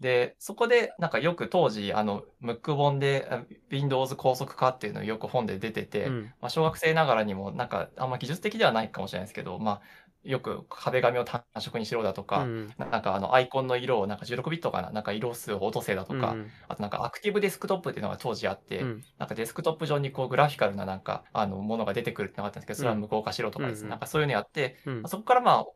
で、そこで、なんかよく当時、あの、ムック本で、あ Windows 高速化っていうのをよく本で出てて、うん。まあ、小学生ながらにも、なんか、あんま技術的ではないかもしれないですけど、まあ、よく壁紙を単色にしろだとか、うん。ななんかあのアイコンの色をなんか16ビットかな、なんか色数を落とせだとか、うん。あとなんかアクティブデスクトップっていうのが当時あって、うん。なんかデスクトップ上にこうグラフィカルななんかあのものが出てくるってのがあったんですけど、それは無効化しろとかですね、うんなんかそういうのやって、うん。そこからまあ、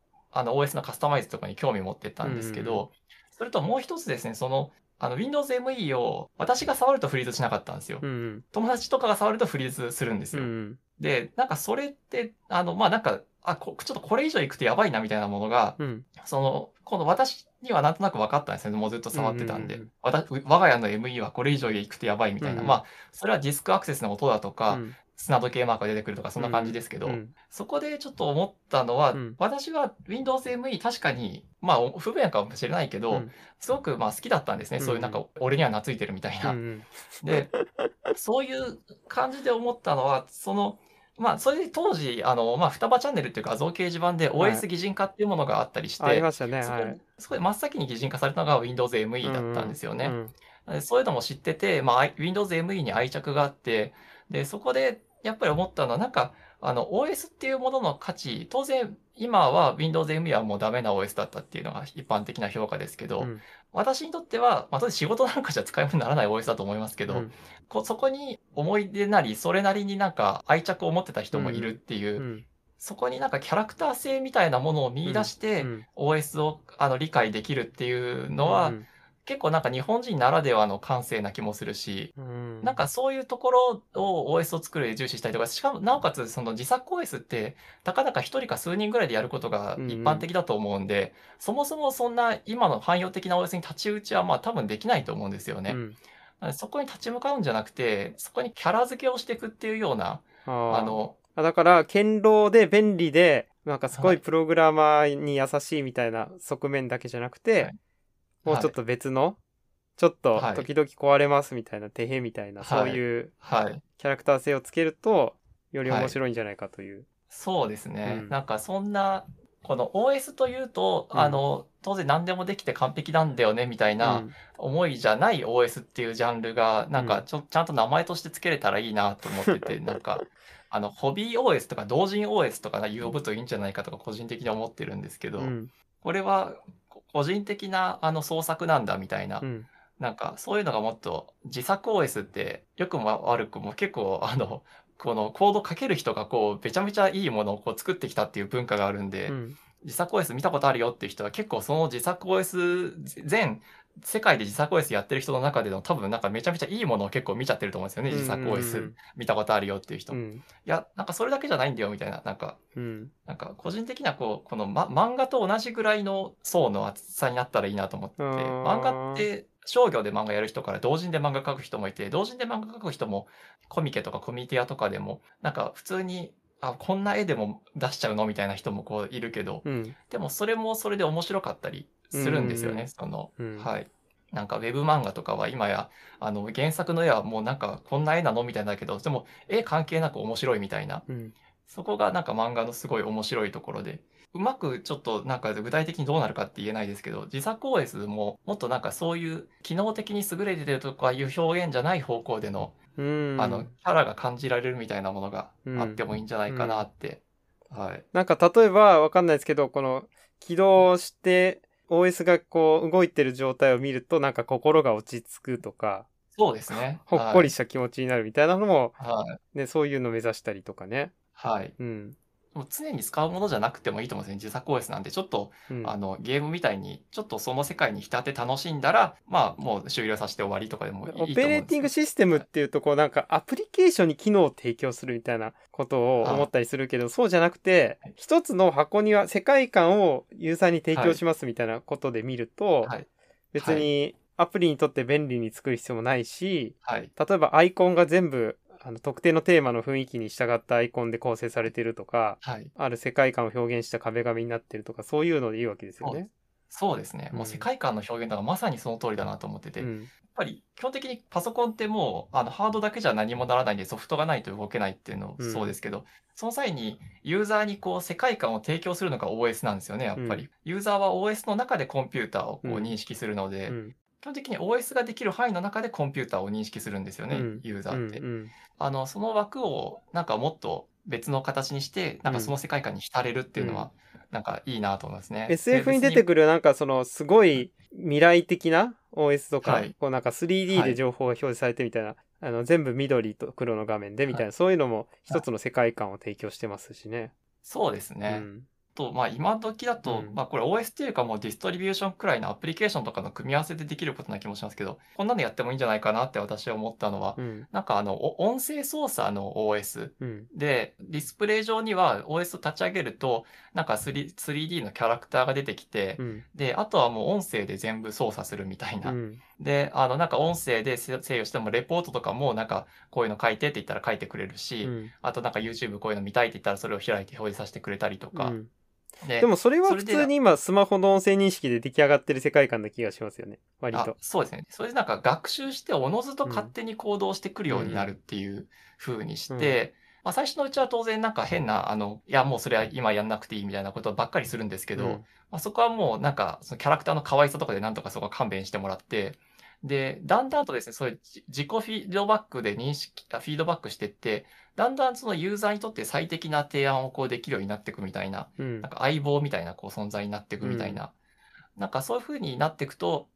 あの OS のカスタマイズとかに興味持ってったんですけど、うんそれともう一つですね、その、あの Windows ME を私が触るとフリーズしなかったんですよ。うん友達とかが触るとフリーズするんですよ。うんで、なんかそれって、あの、まあなんか、あこ、ちょっとこれ以上いくとやばいなみたいなものが、うんその、今度私にはなんとなく分かったんですね。もうずっと触ってたんで。うんうんうん我が家の ME はこれ以上いくとやばいみたいな。うんまあ、それはディスクアクセスの音だとか、うん砂時計マークが出てくるとか、そんな感じですけど、うんそこでちょっと思ったのは、うん私は Windows ME 確かに、まあ、お不便かもしれないけど、うんすごくまあ好きだったんですね。うんそういうなんか、俺には懐いてるみたいな。うんで、そういう感じで思ったのは、その、まあ、それで当時、あの、まあ、双葉チャンネルっていう画像掲示板ではい OS 擬人化っていうものがあったりして、ありましたね。はい。そこで真っ先に擬人化されたのが Windows ME だったんですよね。そういうのも知ってて、まあ、Windows ME に愛着があって、で、そこでやっぱり思ったのは、なんか、あの、OS っていうものの価値、当然、今は Windows ME はもうダメな OS だったっていうのが一般的な評価ですけど、うん。私にとっては、まあ、当然仕事なんかじゃ使い物にならない OS だと思いますけど、うん。こそこに思い出なり、それなりになんか愛着を持ってた人もいるっていう、うん。そこになんかキャラクター性みたいなものを見出して、うん。OS をあの理解できるっていうのは、うん結構なんか日本人ならではの感性な気もするし、うん。なんかそういうところを OS を作るで重視したりとか、しかもなおかつその自作 OS って、たかだか一人か数人ぐらいでやることが一般的だと思うんで、そもそもそんな今の汎用的な OS に立ち打ちはまあ多分できないと思うんですよね。うん。そこに立ち向かうんじゃなくて、そこにキャラ付けをしていくっていうような、あの、あだから、堅牢で便利で、なんかすごはいいプログラマーに優しいみたいな側面だけじゃなくて、はいもうちょっと別の、ちょっとはい。時々壊れますみたいな、てへみたいな、はい。そういうはい。キャラクター性をつけると、より面白いんじゃないかという。そうですね。うん。なんかそんな、この OS というと、うん。あの、当然何でもできて完璧なんだよねみたいな、うん。思いじゃない OS っていうジャンルが、なんかちょ、ちゃんと名前として付けれたらいいなと思ってて、なんか、あの、ホビー OS とか同人 OS とか呼ぶといいんじゃないかとか個人的に思ってるんですけど、うん。これはこ個人的なあの創作なんだみたいな、うん。なんかそういうのがもっと自作 OS って良くも悪くも結構あの、このコードかける人がこう、めちゃめちゃいいものをこう作ってきたっていう文化があるんで、うん。自作 OS 見たことあるよっていう人は結構その自作 OS 全世界で自作 OS やってる人の中での多分なんかめちゃめちゃいいものを結構見ちゃってると思うんですよね。自作 OS ん見たことあるよっていう人、いうん。やなんかそれだけじゃないんだよみたいななんか。うん。なんか個人的にはこうこの、ま、漫画と同じぐらいの層の厚さになったらいいなと思って。漫画って商業で漫画やる人から同人で漫画描く人もいて同人で漫画描く人もコミケとかコミュニティアとかでもなんか普通にあこんな絵でも出しちゃうのみたいな人もこういるけど、うん。でもそれもそれで面白かったりするんですようんね。その、うんはい。なんかウェブ漫画とかは今や、あの原作の絵はもうなんかこんな絵なのみたいだけど、でも絵関係なく面白いみたいな。うんそこがなんか漫画のすごい面白いところで。うまくちょっとなんか具体的にどうなるかって言えないですけど、自作 OS ももっとなんかそういう機能的に優れてるとかいう表現じゃない方向での、うんあの、キャラが感じられるみたいなものがあってもいいんじゃないかなって。はい。なんか例えばわかんないですけど、この起動して OS がこう動いてる状態を見るとなんか心が落ち着くとか、そうですね。ほっこりした気持ちになるみたいなのも、はい。はい。ね、そういうの目指したりとかね。はい。うん。もう常に使うものじゃなくてもいいと思うんですね。自作 OS なんで、ちょっと、うんあの、ゲームみたいに、ちょっとその世界に浸って楽しんだら、まあ、もう終了させて終わりとかでもいいと思うんですオペレーティングシステムっていうとこうなんかアプリケーションに機能を提供するみたいなことを思ったりするけどそうじゃなくてはい一つの箱には世界観をユーザーに提供しますみたいなことで見るとはい。別にアプリにとって便利に作る必要もないしはい。例えばアイコンが全部あの特定のテーマの雰囲気に従ったアイコンで構成されてるとかはい。ある世界観を表現した壁紙になってるとかそういうのでいいわけですよね。そうですね。もううん世界観の表現だからまさにその通りだなと思ってて、やっうんぱり基本的にパソコンってもう、あの、ハードだけじゃ何もならないんで、ソフトがないと動けないっていうのもうんそうですけど、その際にユーザーにこう世界観を提供するのが OS なんですよね、やっぱり。うユーザーは OS の中でコンピューターをこううん認識するので、うん基本的に OS ができる範囲の中でコンピューターを認識するんですよね、うんユーザーって。うんあの、その枠をなんかもっと別の形にして、なんかその世界観に浸れるっていうのは、なんかいいなと思いますね。SF に出てる。くるなんかそのすごい未来的な OS とか、はいこうなんか 3D で情報が表示されてみたいな、あの全部緑と黒の画面でみたいな、そういうのも一つの世界観を提供してますしね。そうですね。うんと、まあ今時だと、うん。まあこれ OS っていうかもうディストリビューションくらいのアプリケーションとかの組み合わせでできることな気もしますけど、こんなのやってもいいんじゃないかなって私は思ったのは、うん。なんかあの、お音声操作の OS うん。で、ディスプレイ上には OS を立ち上げると、なんか 3- 3D のキャラクターが出てきて、うん。で、あとはもう音声で全部操作するみたいな。うん。で、あの、なんか音声で制制御しても、レポートとかも、なんか、こういうの書いてって言ったら書いてくれるし、うん。あとなんか YouTube こういうの見たいって言ったらそれを開いて表示させてくれたりとか。うんででもそれは普通に今スマホの音声認識で出来上がってる世界観な気がしますよね割あと。そうですね。それでなんか学習して、おのずと勝手に行動してくるようになるっていう風にして、まあ最初のうちは当然なんか変な、あの、いやもうそれは今やんなくていいみたいなことばっかりするんですけど、うんまあ、そこはもうなんかそのキャラクターの可愛さとかでなんとかそこは勘弁してもらって、で、だんだんとですね、そういうじ自己フィードバックで認識、あフィードバックしてって、だんだんそのユーザーにとって最適な提案をこうできるようになっていくみたいな、うん。なんか相棒みたいなこう存在になっていくみたいな、なんかそういう風になっていくと、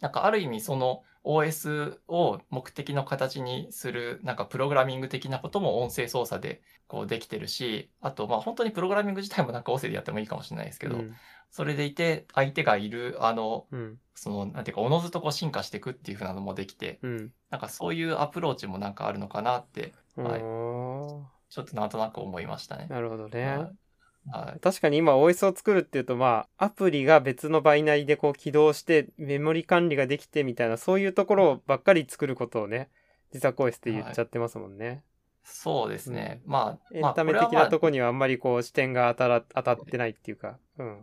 なんかある意味その OS を目的の形にする、なんかプログラミング的なことも音声操作でこうできてるし、あとまあ本当にプログラミング自体もなんか音声でやってもいいかもしれないですけど、うん。それでいて相手がいる、あの、うん。その、なんていうか、おのずとこう進化していくっていう風なのもできて、うん。なんかそういうアプローチもなんかあるのかなって、はい。おちょっとなんとなく思いましたね。ー。なるほどね。はいはい。確かに今 OS を作るっていうとまあアプリが別のバイナリでこう起動してメモリ管理ができてみたいなそういうところばっかり作ることをね自作 OS って言っちゃってますもんね。そうですね。まあ、エまあンタメ的なとこにはあんまりこう視点が当たら当たってないっていうか。うん。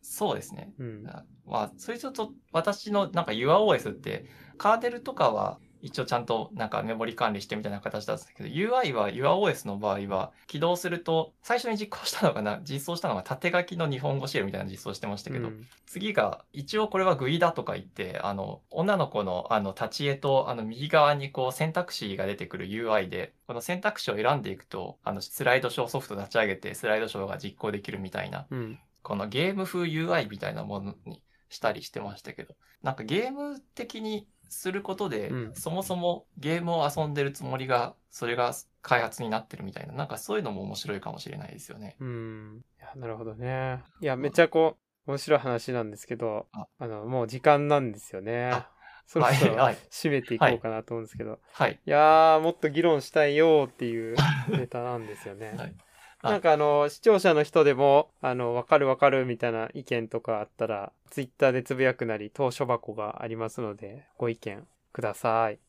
そうですね。うん。まあ、それちょっと私のなんか UROS って、カーネルとかは一応ちゃんとなんかメモリ管理してみたいな形だったんですけど、UI は UROS の場合は起動すると、最初に実行したのがな、実装したのが縦書きの日本語シェルみたいな実装してましたけど、うん次が、一応これは GUI だとか言って、あの、女の子のあの立ち絵と、あの右側にこう選択肢が出てくる UI で、この選択肢を選んでいくと、あのスライドショーソフト立ち上げて、スライドショーが実行できるみたいな、うん。このゲーム風 UI みたいなものにしたりしてましたけど、なんかゲーム的にすることで、うんそもそもゲームを遊んでるつもりが、それが開発になってるみたいな、なんかそういうのも面白いかもしれないですよね。うん。いや、なるほどね。いや、めっちゃこう、面白い話なんですけど、ああの、もう時間なんですよねあ。そろそろはいはい締めていこうかなと思うんですけど。はい。いやー、もっと議論したいよっていうネタなんですよね。はいあなんかあの、視聴者の人でも、あの、わかるわかるみたいな意見とかあったら、ツイッターでつぶやくなり、投書箱がありますので、ご意見ください。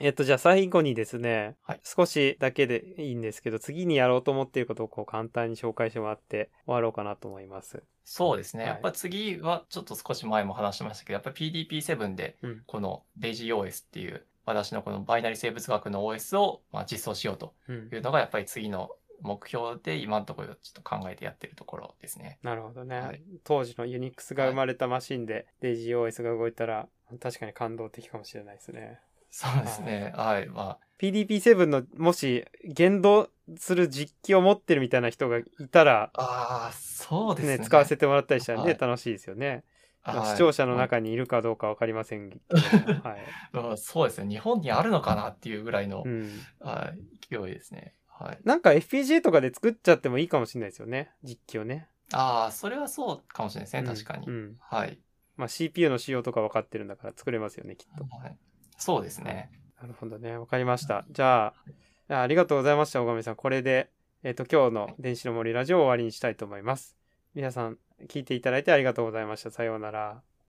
えっと、じゃあ最後にですね、はい少しだけでいいんですけど、次にやろうと思っていることをこう簡単に紹介してもらって終わろうかなと思います。そうですね。はいやっぱ次はちょっと少し前も話しましたけど、やっぱり PDP7 でうん、この DaisyOS っていう私のこのバイナリ生物学の OS をまあ実装しようとうんい。うのがやっぱり次の目標で今のところちょっと考えてやってるところですね。なるほどね。はい当時のユニックスが生まれたマシンで、デイジー OS が動いたら、確かに感動的かもしれないですね。そうですね。はい。まあ、PDP7 のもし言動する実機を持ってるみたいな人がいたら、ああ、そうですね、ね。使わせてもらったりしたらね、はい楽しいですよね。視聴者の中にいるかどうかわかりませんけど、はい。うんそうですね。日本にあるのかなっていうぐらいの、うん。はい勢いですね。はい。なんか FPGA とかで作っちゃってもいいかもしれないですよね。実機をね。ああ、それはそうかもしれないですね、確かに。うんうんはい。まあ CPU の仕様とか分かってるんだから作れますよね、きっと。はい、そうですね。なるほどね。わかりました。じゃあ、じゃあありがとうございました、小上さん。これで、えっ、と、今日の電子の森ラジオを終わりにしたいと思います。皆さん、聞いていただいてありがとうございました。さようなら。